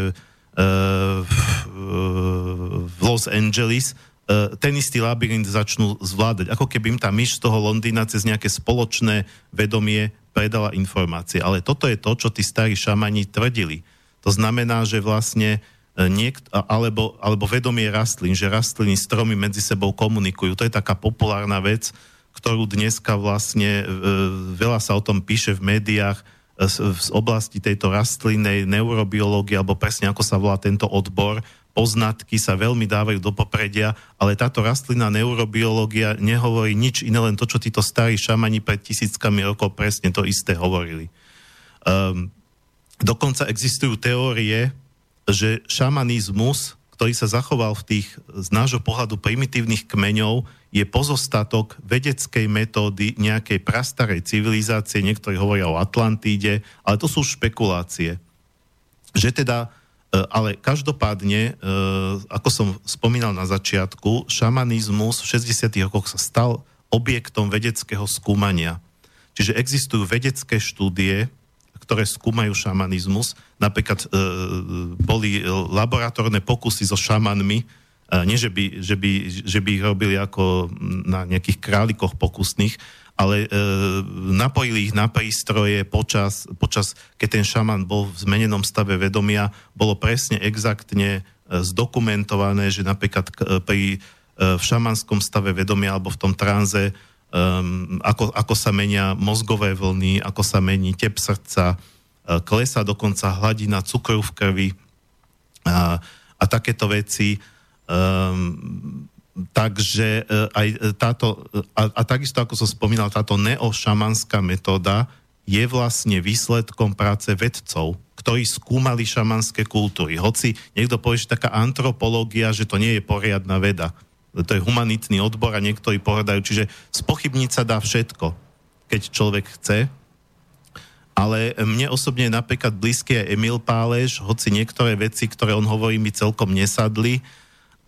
v Los Angeles e, ten istý labyrint začnú zvládať. Ako keby im tá myš z toho Londýna cez nejaké spoločné vedomie predala informácie. Ale toto je to, čo tí starí šamani tvrdili. To znamená, že vlastne e, niekt, alebo, alebo vedomie rastlín, že rastliny, stromy medzi sebou komunikujú. To je taká populárna vec, ktorú dneska vlastne e, veľa sa o tom píše v médiách z oblasti tejto rastlinnej neurobiológie, alebo presne ako sa volá tento odbor, poznatky sa veľmi dávajú do popredia, ale táto rastlinná neurobiológia nehovorí nič iné, len to, čo títo starí šamani pred tisíckami rokov presne to isté hovorili. Um, Dokonca existujú teórie, že šamanizmus, ktorý sa zachoval v tých z nášho pohľadu primitívnych kmeňov, je pozostatok vedeckej metódy nejakej prastarej civilizácie, niektorí hovoria o Atlantíde, ale to sú špekulácie. Že teda, e, ale každopádne, e, ako som spomínal na začiatku, šamanizmus v 60. rokoch sa stal objektom vedeckého skúmania. Čiže existujú vedecké štúdie, ktoré skúmajú šamanizmus. Napríklad e, boli laboratórne pokusy so šamanmi, e, nie že by, že, by, že by ich robili ako na nejakých králikoch pokusných, ale e, napojili ich na prístroje počas, počas, keď ten šaman bol v zmenenom stave vedomia, bolo presne exaktne e, zdokumentované, že napríklad e, pri, e, v šamanskom stave vedomia alebo v tom tranze um, ako, ako sa menia mozgové vlny, ako sa mení tep srdca, klesá dokonca hladina cukru v krvi a, a takéto veci. Um, takže uh, aj táto, a, a takisto ako som spomínal, táto neošamanská metóda je vlastne výsledkom práce vedcov, ktorí skúmali šamanské kultúry. Hoci niekto povie, že taká antropológia, že to nie je poriadna veda to je humanitný odbor a niektorí pohrdajú. Čiže spochybniť sa dá všetko, keď človek chce. Ale mne osobne je napríklad blízky aj Emil Pálež, hoci niektoré veci, ktoré on hovorí, mi celkom nesadli,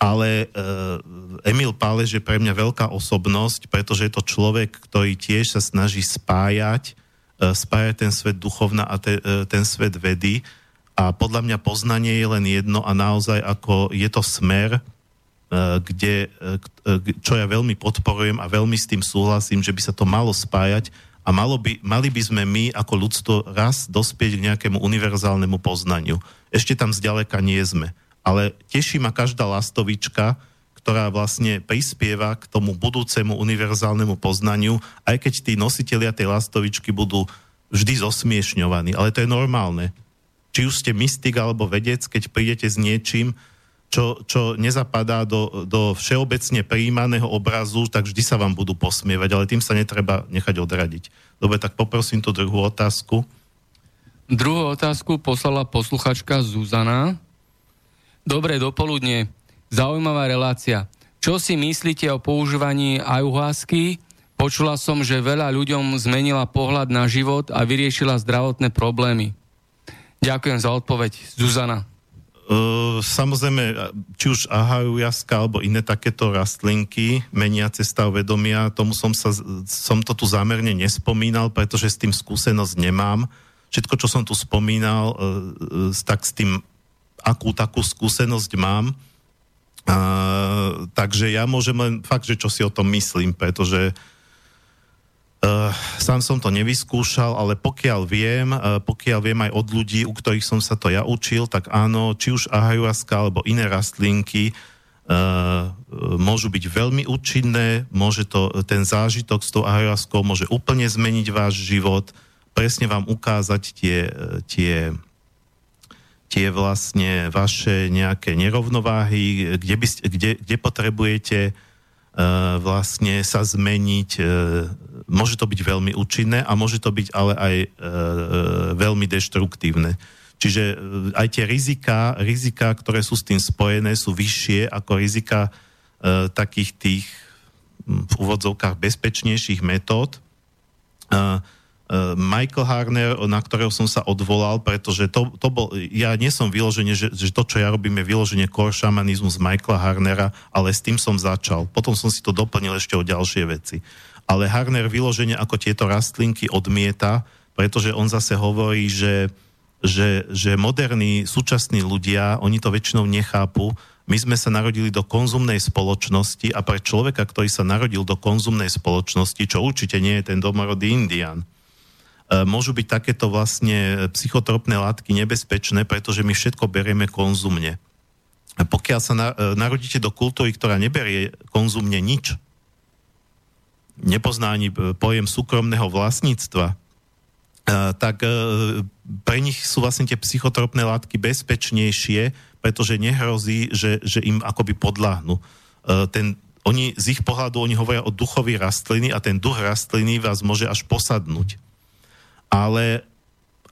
ale uh, Emil Pálež je pre mňa veľká osobnosť, pretože je to človek, ktorý tiež sa snaží spájať, uh, spájať ten svet duchovna a te, uh, ten svet vedy. A podľa mňa poznanie je len jedno a naozaj ako je to smer, kde, čo ja veľmi podporujem a veľmi s tým súhlasím, že by sa to malo spájať a malo by, mali by sme my ako ľudstvo raz dospieť k nejakému univerzálnemu poznaniu. Ešte tam zďaleka nie sme. Ale teší ma každá lastovička, ktorá vlastne prispieva k tomu budúcemu univerzálnemu poznaniu, aj keď tí nositelia tej lastovičky budú vždy zosmiešňovaní. Ale to je normálne. Či už ste mystik alebo vedec, keď prídete s niečím, čo, čo nezapadá do, do všeobecne prijímaného obrazu, tak vždy sa vám budú posmievať, ale tým sa netreba nechať odradiť. Dobre, tak poprosím tú druhú otázku. Druhú otázku poslala posluchačka Zuzana. Dobre, dopoludne. Zaujímavá relácia. Čo si myslíte o používaní ayahuasky? Počula som, že veľa ľuďom zmenila pohľad na život a vyriešila zdravotné problémy. Ďakujem za odpoveď. Zuzana. Uh, samozrejme, či už ahajujaska alebo iné takéto rastlinky meniace stav vedomia, tomu som, sa, som to tu zámerne nespomínal, pretože s tým skúsenosť nemám. Všetko, čo som tu spomínal, uh, tak s tým akú takú skúsenosť mám. Uh, takže ja môžem len fakt, že čo si o tom myslím, pretože uh, sám som to nevyskúšal, ale pokiaľ viem, uh, pokiaľ viem aj od ľudí, u ktorých som sa to ja učil, tak áno, či už ayahuasca alebo iné rastlinky uh, môžu byť veľmi účinné, môže to, ten zážitok s tou ayahuaskou môže úplne zmeniť váš život, presne vám ukázať tie, tie tie vlastne vaše nejaké nerovnováhy, kde, by, kde, kde potrebujete uh, vlastne sa zmeniť. Uh, môže to byť veľmi účinné a môže to byť ale aj uh, veľmi deštruktívne. Čiže aj tie rizika, rizika, ktoré sú s tým spojené, sú vyššie ako rizika uh, takých tých v úvodzovkách bezpečnejších metód. Eh, Michael Harner, na ktorého som sa odvolal, pretože to, to bol, ja nie som vyloženie, že, že to, čo ja robím, je vyloženie core šamanizmus Michaela Harnera, ale s tým som začal. Potom som si to doplnil ešte o ďalšie veci. Ale Harner vyloženie ako tieto rastlinky odmieta, pretože on zase hovorí, že, že, že moderní, súčasní ľudia, oni to väčšinou nechápu, my sme sa narodili do konzumnej spoločnosti a pre človeka, ktorý sa narodil do konzumnej spoločnosti, čo určite nie je ten domorodý Indian, môžu byť takéto vlastne psychotropné látky nebezpečné, pretože my všetko berieme konzumne. A pokiaľ sa e, narodíte do kultúry, ktorá neberie konzumne nič, nepozná ani e, pojem súkromného vlastníctva, tak pre nich sú vlastne tie psychotropné látky bezpečnejšie, pretože nehrozí, že, že im akoby podláhnu. Ten, oni z ich pohľadu, oni hovoria o duchovi rastliny a ten duch rastliny vás môže až posadnúť ale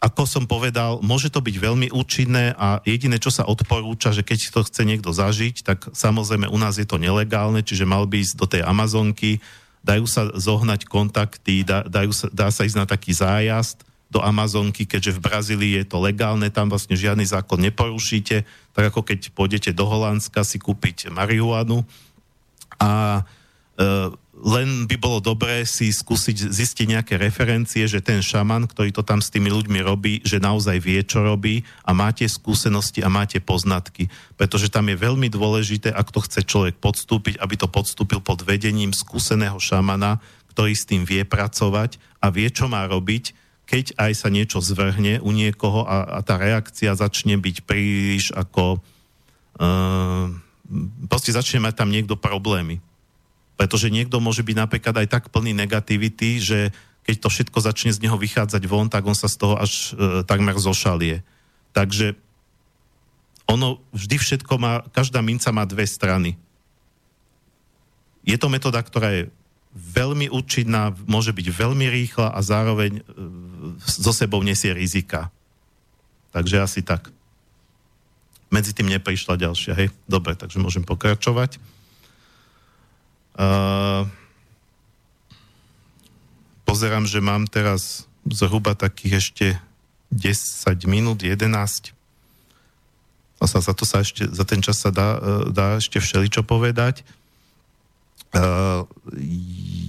ako som povedal, môže to byť veľmi účinné a jediné, čo sa odporúča, že keď to chce niekto zažiť, tak samozrejme u nás je to nelegálne, čiže mal by ísť do tej Amazonky, dajú sa zohnať kontakty, dá, dajú sa, dá sa ísť na taký zájazd do Amazonky, keďže v Brazílii je to legálne, tam vlastne žiadny zákon neporušíte, tak ako keď pôjdete do Holandska si kúpiť marihuanu a len by bolo dobré si skúsiť zistiť nejaké referencie, že ten šaman, ktorý to tam s tými ľuďmi robí, že naozaj vie, čo robí a máte skúsenosti a máte poznatky. Pretože tam je veľmi dôležité, ak to chce človek podstúpiť, aby to podstúpil pod vedením skúseného šamana, ktorý s tým vie pracovať a vie, čo má robiť, keď aj sa niečo zvrhne u niekoho a, a tá reakcia začne byť príliš ako... Uh, proste začne mať tam niekto problémy pretože niekto môže byť napríklad aj tak plný negativity, že keď to všetko začne z neho vychádzať von, tak on sa z toho až e, takmer zošalie. Takže ono vždy všetko má, každá minca má dve strany. Je to metóda, ktorá je veľmi účinná, môže byť veľmi rýchla a zároveň e, so sebou nesie rizika. Takže asi tak. Medzi tým neprišla ďalšia, hej? Dobre, takže môžem pokračovať. Uh, pozerám, že mám teraz zhruba takých ešte 10 minút, 11. A sa, za, to sa ešte, za ten čas sa dá, e, dá ešte všeličo povedať. Uh,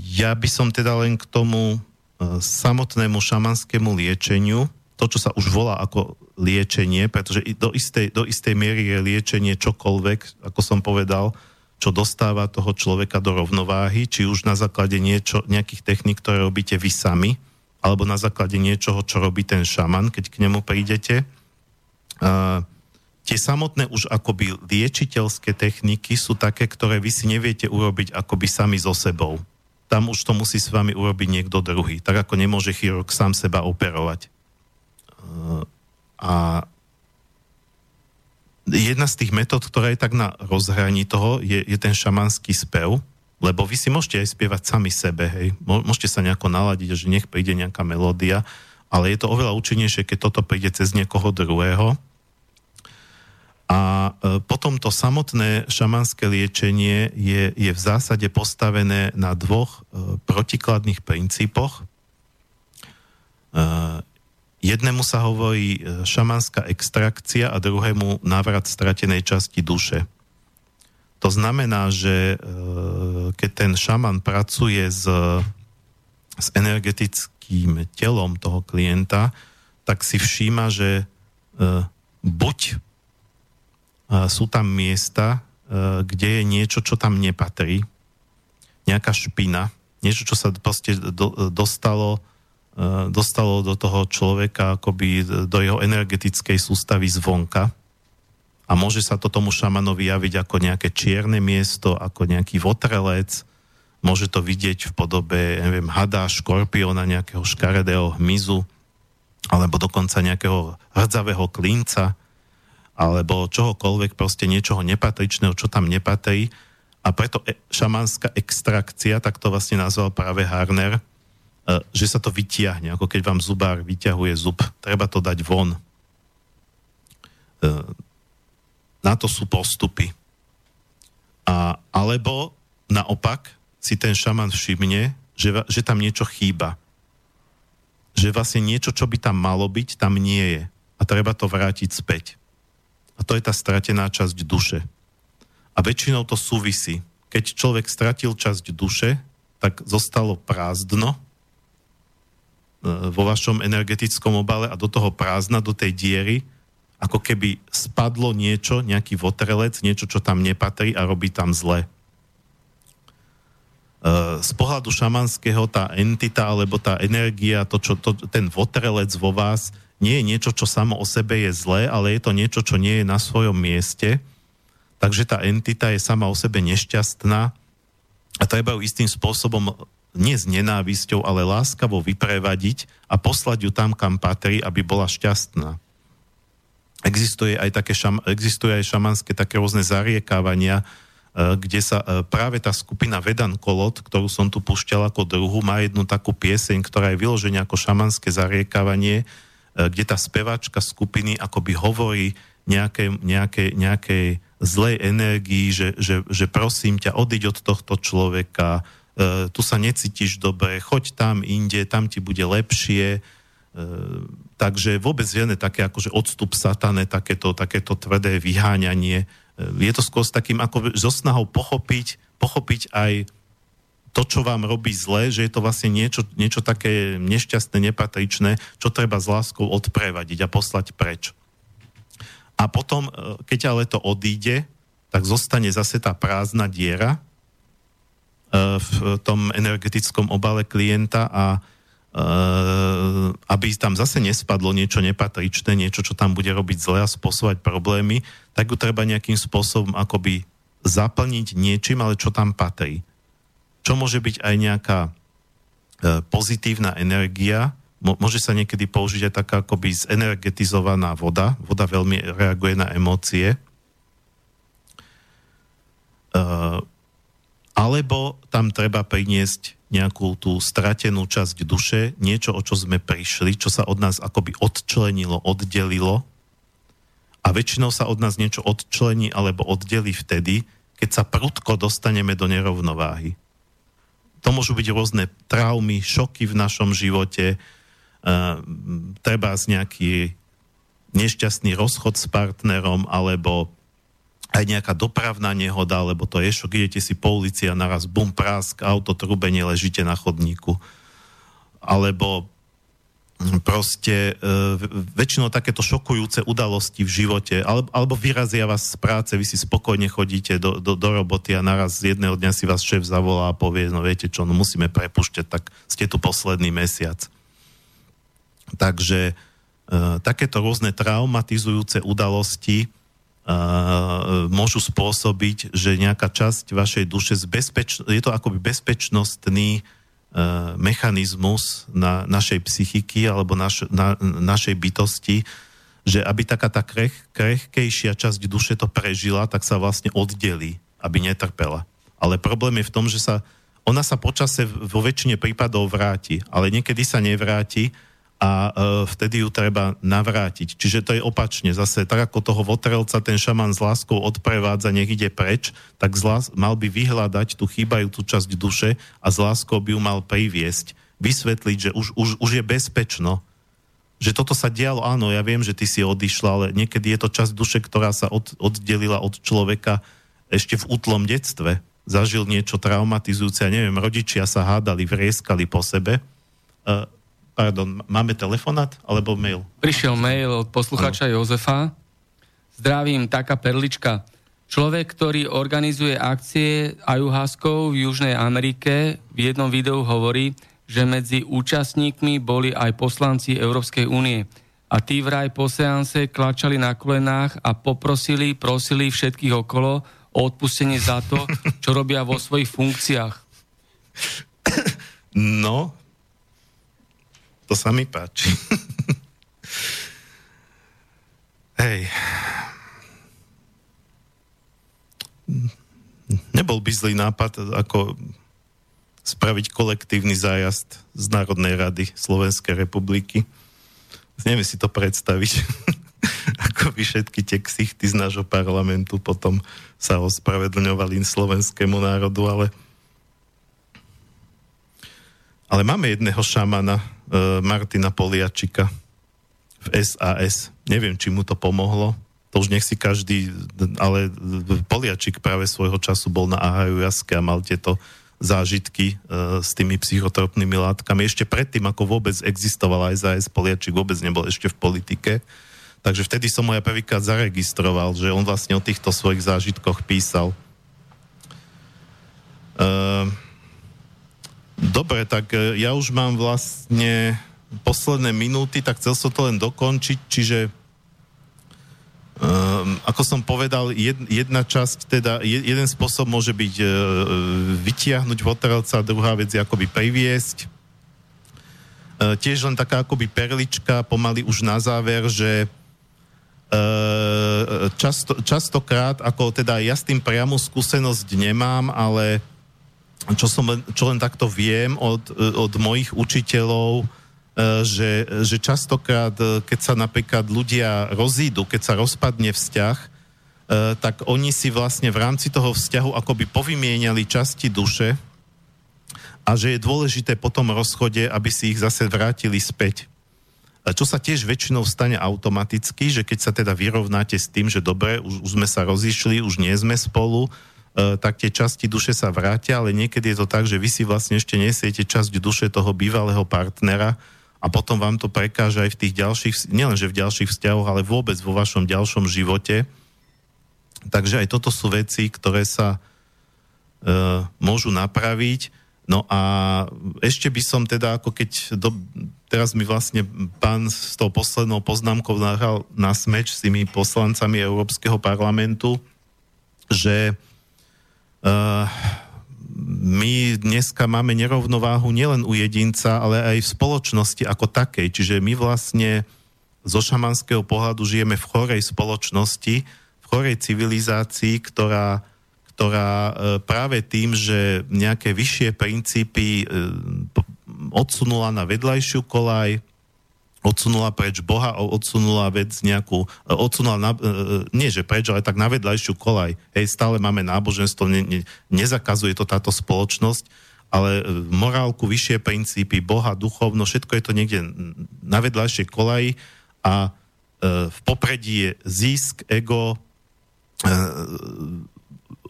ja by som teda len k tomu uh, samotnému šamanskému liečeniu, to, čo sa už volá ako liečenie, pretože do istej, do istej miery je liečenie čokoľvek, ako som povedal, čo dostáva toho človeka do rovnováhy, či už na základe niečo, nejakých techník, ktoré robíte vy sami, alebo na základe niečoho, čo robí ten šaman, keď k nemu prídete. Uh, tie samotné už akoby liečiteľské techniky sú také, ktoré vy si neviete urobiť akoby sami so sebou. Tam už to musí s vami urobiť niekto druhý. Tak ako nemôže chirurg sám seba operovať. Uh, a jedna z tých metód, ktorá je tak na rozhraní toho, je, je ten šamanský spev, lebo vy si môžete aj spievať sami sebe, hej. Môžete sa nejako naladiť, že nech príde nejaká melódia, ale je to oveľa účinnejšie, keď toto príde cez niekoho druhého. A e, potom to samotné šamanské liečenie je, je v zásade postavené na dvoch e, protikladných princípoch. Jednému sa hovorí e, šamanská extrakcia a druhému návrat stratenej časti duše. To znamená, že e, keď ten šaman pracuje s, s energetickým telom toho klienta, tak si všíma, že e, buď sú tam miesta, kde je niečo, čo tam nepatrí, nejaká špina, niečo, čo sa proste do, dostalo, dostalo do toho človeka akoby do jeho energetickej sústavy zvonka a môže sa to tomu šamanovi javiť ako nejaké čierne miesto, ako nejaký votrelec, môže to vidieť v podobe, neviem, hada, škorpiona, nejakého škaredého hmyzu, alebo dokonca nejakého hrdzavého klinca, alebo čohokoľvek, proste niečoho nepatričného, čo tam nepatrí. A preto e- šamanská extrakcia, tak to vlastne nazval práve Harner, e, že sa to vytiahne, ako keď vám zubár vyťahuje zub. Treba to dať von. E, na to sú postupy. A, alebo naopak si ten šaman všimne, že, že tam niečo chýba. Že vlastne niečo, čo by tam malo byť, tam nie je. A treba to vrátiť späť. A to je tá stratená časť duše. A väčšinou to súvisí. Keď človek stratil časť duše, tak zostalo prázdno e, vo vašom energetickom obale a do toho prázdna, do tej diery, ako keby spadlo niečo, nejaký votrelec, niečo, čo tam nepatrí a robí tam zle. E, z pohľadu šamanského tá entita alebo tá energia, to, čo, to, ten votrelec vo vás nie je niečo, čo samo o sebe je zlé, ale je to niečo, čo nie je na svojom mieste. Takže tá entita je sama o sebe nešťastná a treba ju istým spôsobom nie s nenávisťou, ale láskavo vyprevadiť a poslať ju tam, kam patrí, aby bola šťastná. Existuje aj, také šam, existuje aj šamanské také rôzne zariekávania, e, kde sa e, práve tá skupina Vedan Kolot, ktorú som tu pušťal ako druhu, má jednu takú pieseň, ktorá je vyloženia ako šamanské zariekávanie, E, kde tá speváčka skupiny akoby hovorí nejakej, nejakej, nejakej zlej energii, že, že, že prosím ťa, odiď od tohto človeka, tu sa necítiš dobre, choď tam inde, tam ti bude lepšie. E, takže vôbec žiadne také akože odstup satane, takéto, takéto tvrdé vyháňanie. E, je to skôr s takým ako so snahou pochopiť, pochopiť aj to, čo vám robí zle, že je to vlastne niečo, niečo také nešťastné, nepatričné, čo treba s láskou odprevadiť a poslať preč. A potom, e, keď ale to odíde, tak zostane zase tá prázdna diera e, v tom energetickom obale klienta a e, aby tam zase nespadlo niečo nepatričné, niečo, čo tam bude robiť zle a spôsobať problémy, tak ju treba nejakým spôsobom akoby zaplniť niečím, ale čo tam patrí čo môže byť aj nejaká e, pozitívna energia, môže sa niekedy použiť aj taká akoby zenergetizovaná voda. Voda veľmi reaguje na emócie. E, alebo tam treba priniesť nejakú tú stratenú časť duše, niečo, o čo sme prišli, čo sa od nás akoby odčlenilo, oddelilo. A väčšinou sa od nás niečo odčlení alebo oddelí vtedy, keď sa prudko dostaneme do nerovnováhy to môžu byť rôzne traumy, šoky v našom živote, uh, treba z nejaký nešťastný rozchod s partnerom, alebo aj nejaká dopravná nehoda, alebo to je šok, idete si po ulici a naraz bum, prásk, auto, trubenie, ležíte na chodníku. Alebo proste e, väčšinou takéto šokujúce udalosti v živote, alebo, alebo vyrazia vás z práce, vy si spokojne chodíte do, do, do roboty a naraz z jedného dňa si vás šéf zavolá a povie, no viete čo, no musíme prepušťať, tak ste tu posledný mesiac. Takže e, takéto rôzne traumatizujúce udalosti môžu spôsobiť, že nejaká časť vašej duše bezpeč- je to akoby bezpečnostný E, mechanizmus na našej psychiky alebo naš, na, našej bytosti, že aby taká tá kreh, krehkejšia časť duše to prežila, tak sa vlastne oddelí, aby netrpela. Ale problém je v tom, že sa ona sa počase vo väčšine prípadov vráti, ale niekedy sa nevráti a e, vtedy ju treba navrátiť. Čiže to je opačne. Zase tak ako toho votrelca ten šaman s láskou odprevádza, nech ide preč, tak zlás, mal by vyhľadať tú chýbajúcu časť duše a s láskou by ju mal priviesť, vysvetliť, že už, už, už je bezpečno, že toto sa dialo, áno, ja viem, že ty si odišla, ale niekedy je to časť duše, ktorá sa od, oddelila od človeka ešte v útlom detstve. Zažil niečo traumatizujúce, ja neviem, rodičia sa hádali, vrieskali po sebe. Uh, Pardon, máme telefonát alebo mail? Prišiel mail od posluchača ano. Jozefa. Zdravím, taká perlička. Človek, ktorý organizuje akcie ajuhaskov v Južnej Amerike, v jednom videu hovorí, že medzi účastníkmi boli aj poslanci Európskej únie. A tí vraj po seanse klačali na kolenách a poprosili, prosili všetkých okolo o odpustenie za to, čo robia vo svojich funkciách. No, to sa mi páči. Hej. Nebol by zlý nápad, ako spraviť kolektívny zájazd z Národnej rady Slovenskej republiky. Neviem si to predstaviť, ako by všetky tie ksichty z nášho parlamentu potom sa ospravedlňovali slovenskému národu, ale ale máme jedného šamana, Martina Poliačika v SAS. Neviem, či mu to pomohlo. To už nech si každý, ale Poliačik práve svojho času bol na Ahajujaske a mal tieto zážitky uh, s tými psychotropnými látkami. Ešte predtým, ako vôbec existovala SAS, Poliačik vôbec nebol ešte v politike. Takže vtedy som mu ja prvýkrát zaregistroval, že on vlastne o týchto svojich zážitkoch písal. Uh, Dobre, tak e, ja už mám vlastne posledné minúty, tak chcel som to len dokončiť, čiže um, ako som povedal, jed, jedna časť, teda jeden spôsob môže byť uh, vytiahnuť voterovca, druhá vec je akoby priviesť. Uh, tiež len taká akoby perlička, pomaly už na záver, že uh, často, častokrát, ako teda ja s tým priamu skúsenosť nemám, ale čo, som čo len takto viem od, od mojich učiteľov, e, že, že častokrát, e, keď sa napríklad ľudia rozídu, keď sa rozpadne vzťah, e, tak oni si vlastne v rámci toho vzťahu akoby povymieniali časti duše a že je dôležité po tom rozchode, aby si ich zase vrátili späť. Čo sa tiež väčšinou stane automaticky, že keď sa teda vyrovnáte s tým, že dobre, už, už sme sa rozišli, už nie sme spolu, tak tie časti duše sa vrátia, ale niekedy je to tak, že vy si vlastne ešte nesiete časť duše toho bývalého partnera a potom vám to prekáža aj v tých ďalších, nielenže v ďalších vzťahoch, ale vôbec vo vašom ďalšom živote. Takže aj toto sú veci, ktoré sa e, môžu napraviť. No a ešte by som teda, ako keď do, teraz mi vlastne pán s tou poslednou poznámkou nahral na smeč s tými poslancami Európskeho parlamentu, že my dneska máme nerovnováhu nielen u jedinca, ale aj v spoločnosti ako takej. Čiže my vlastne zo šamanského pohľadu žijeme v chorej spoločnosti, v chorej civilizácii, ktorá, ktorá uh, práve tým, že nejaké vyššie princípy uh, odsunula na vedľajšiu kolaj, odsunula preč Boha, odsunula vec nejakú, e, odsunula, na, e, e, nie že preč, ale tak na vedľajšiu kolaj. Hej, stále máme náboženstvo, ne, ne, nezakazuje to táto spoločnosť, ale morálku, vyššie princípy, Boha, duchovno, všetko je to niekde na vedľajšej kolaji a v popredí je zisk, ego,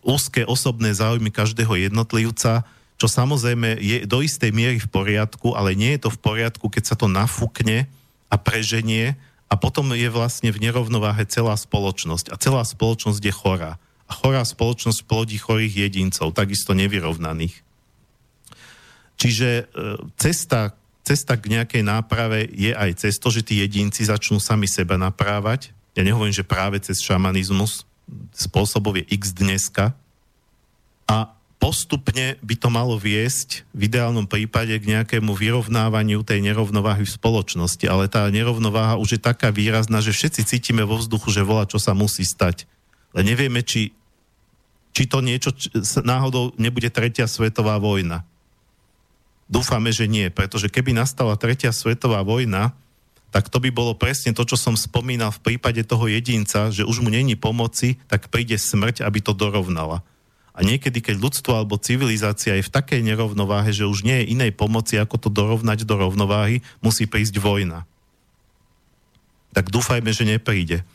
úzke osobné záujmy každého jednotlivca, čo samozrejme je do istej miery v poriadku, ale nie je to v poriadku, keď sa to nafúkne a preženie a potom je vlastne v nerovnováhe celá spoločnosť. A celá spoločnosť je chorá. A chorá spoločnosť plodí chorých jedincov, takisto nevyrovnaných. Čiže e, cesta, cesta k nejakej náprave je aj cez že tí jedinci začnú sami seba naprávať. Ja nehovorím, že práve cez šamanizmus spôsobov je x dneska. A postupne by to malo viesť v ideálnom prípade k nejakému vyrovnávaniu tej nerovnováhy v spoločnosti. Ale tá nerovnováha už je taká výrazná, že všetci cítime vo vzduchu, že volá, čo sa musí stať. Ale nevieme, či, či to niečo či, náhodou nebude tretia svetová vojna. Dúfame, že nie, pretože keby nastala tretia svetová vojna, tak to by bolo presne to, čo som spomínal v prípade toho jedinca, že už mu není pomoci, tak príde smrť, aby to dorovnala. A niekedy, keď ľudstvo alebo civilizácia je v takej nerovnováhe, že už nie je inej pomoci, ako to dorovnať do rovnováhy, musí prísť vojna. Tak dúfajme, že nepríde.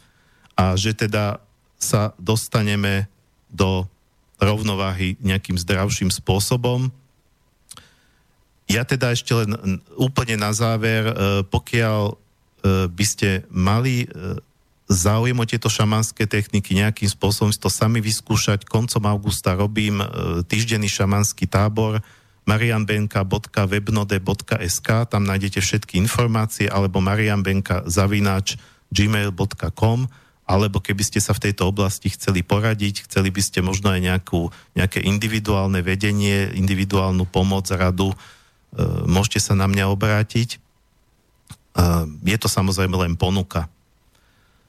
A že teda sa dostaneme do rovnováhy nejakým zdravším spôsobom. Ja teda ešte len úplne na záver, e, pokiaľ e, by ste mali e, záujem o tieto šamanské techniky, nejakým spôsobom si to sami vyskúšať. Koncom augusta robím e, týždenný šamanský tábor marianbenka.webnode.sk tam nájdete všetky informácie alebo marianbenka zavináč gmail.com alebo keby ste sa v tejto oblasti chceli poradiť, chceli by ste možno aj nejakú, nejaké individuálne vedenie, individuálnu pomoc, radu, e, môžete sa na mňa obrátiť. E, je to samozrejme len ponuka.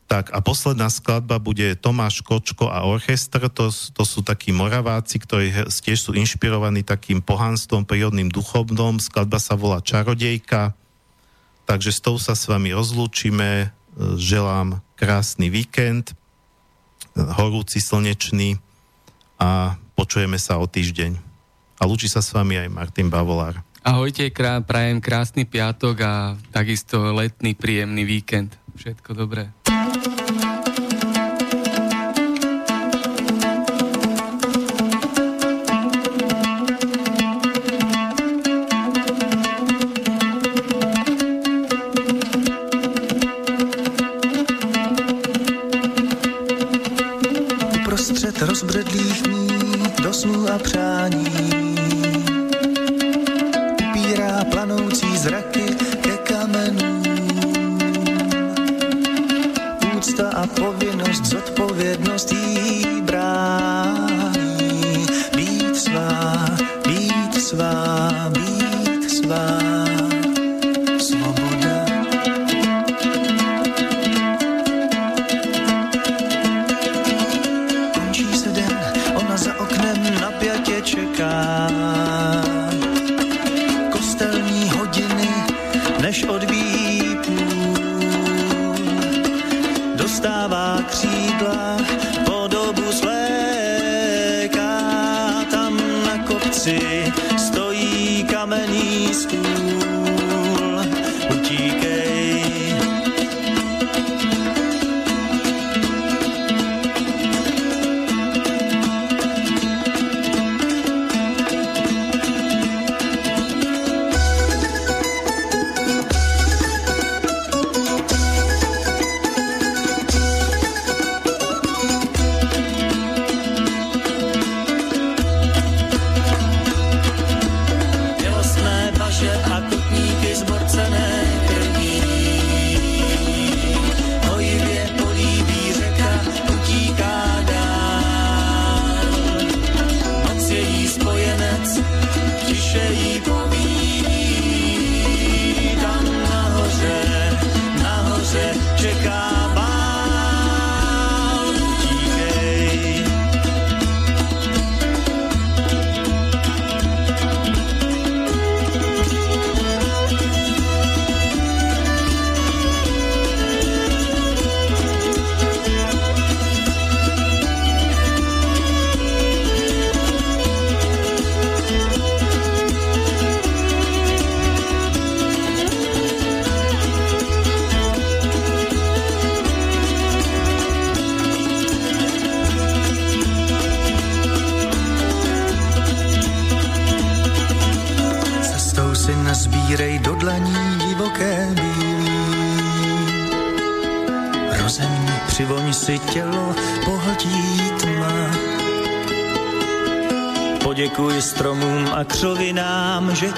Tak a posledná skladba bude Tomáš Kočko a orchestr, to, to sú takí moraváci, ktorí tiež sú inšpirovaní takým pohanstvom, prírodným duchovnom. Skladba sa volá Čarodejka, takže s tou sa s vami rozlúčime. Želám krásny víkend, horúci, slnečný a počujeme sa o týždeň. A lúči sa s vami aj Martin Bavolár. Ahojte, krá, prajem krásny piatok a takisto letný príjemný víkend. Všetko dobré. Povinnost,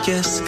guess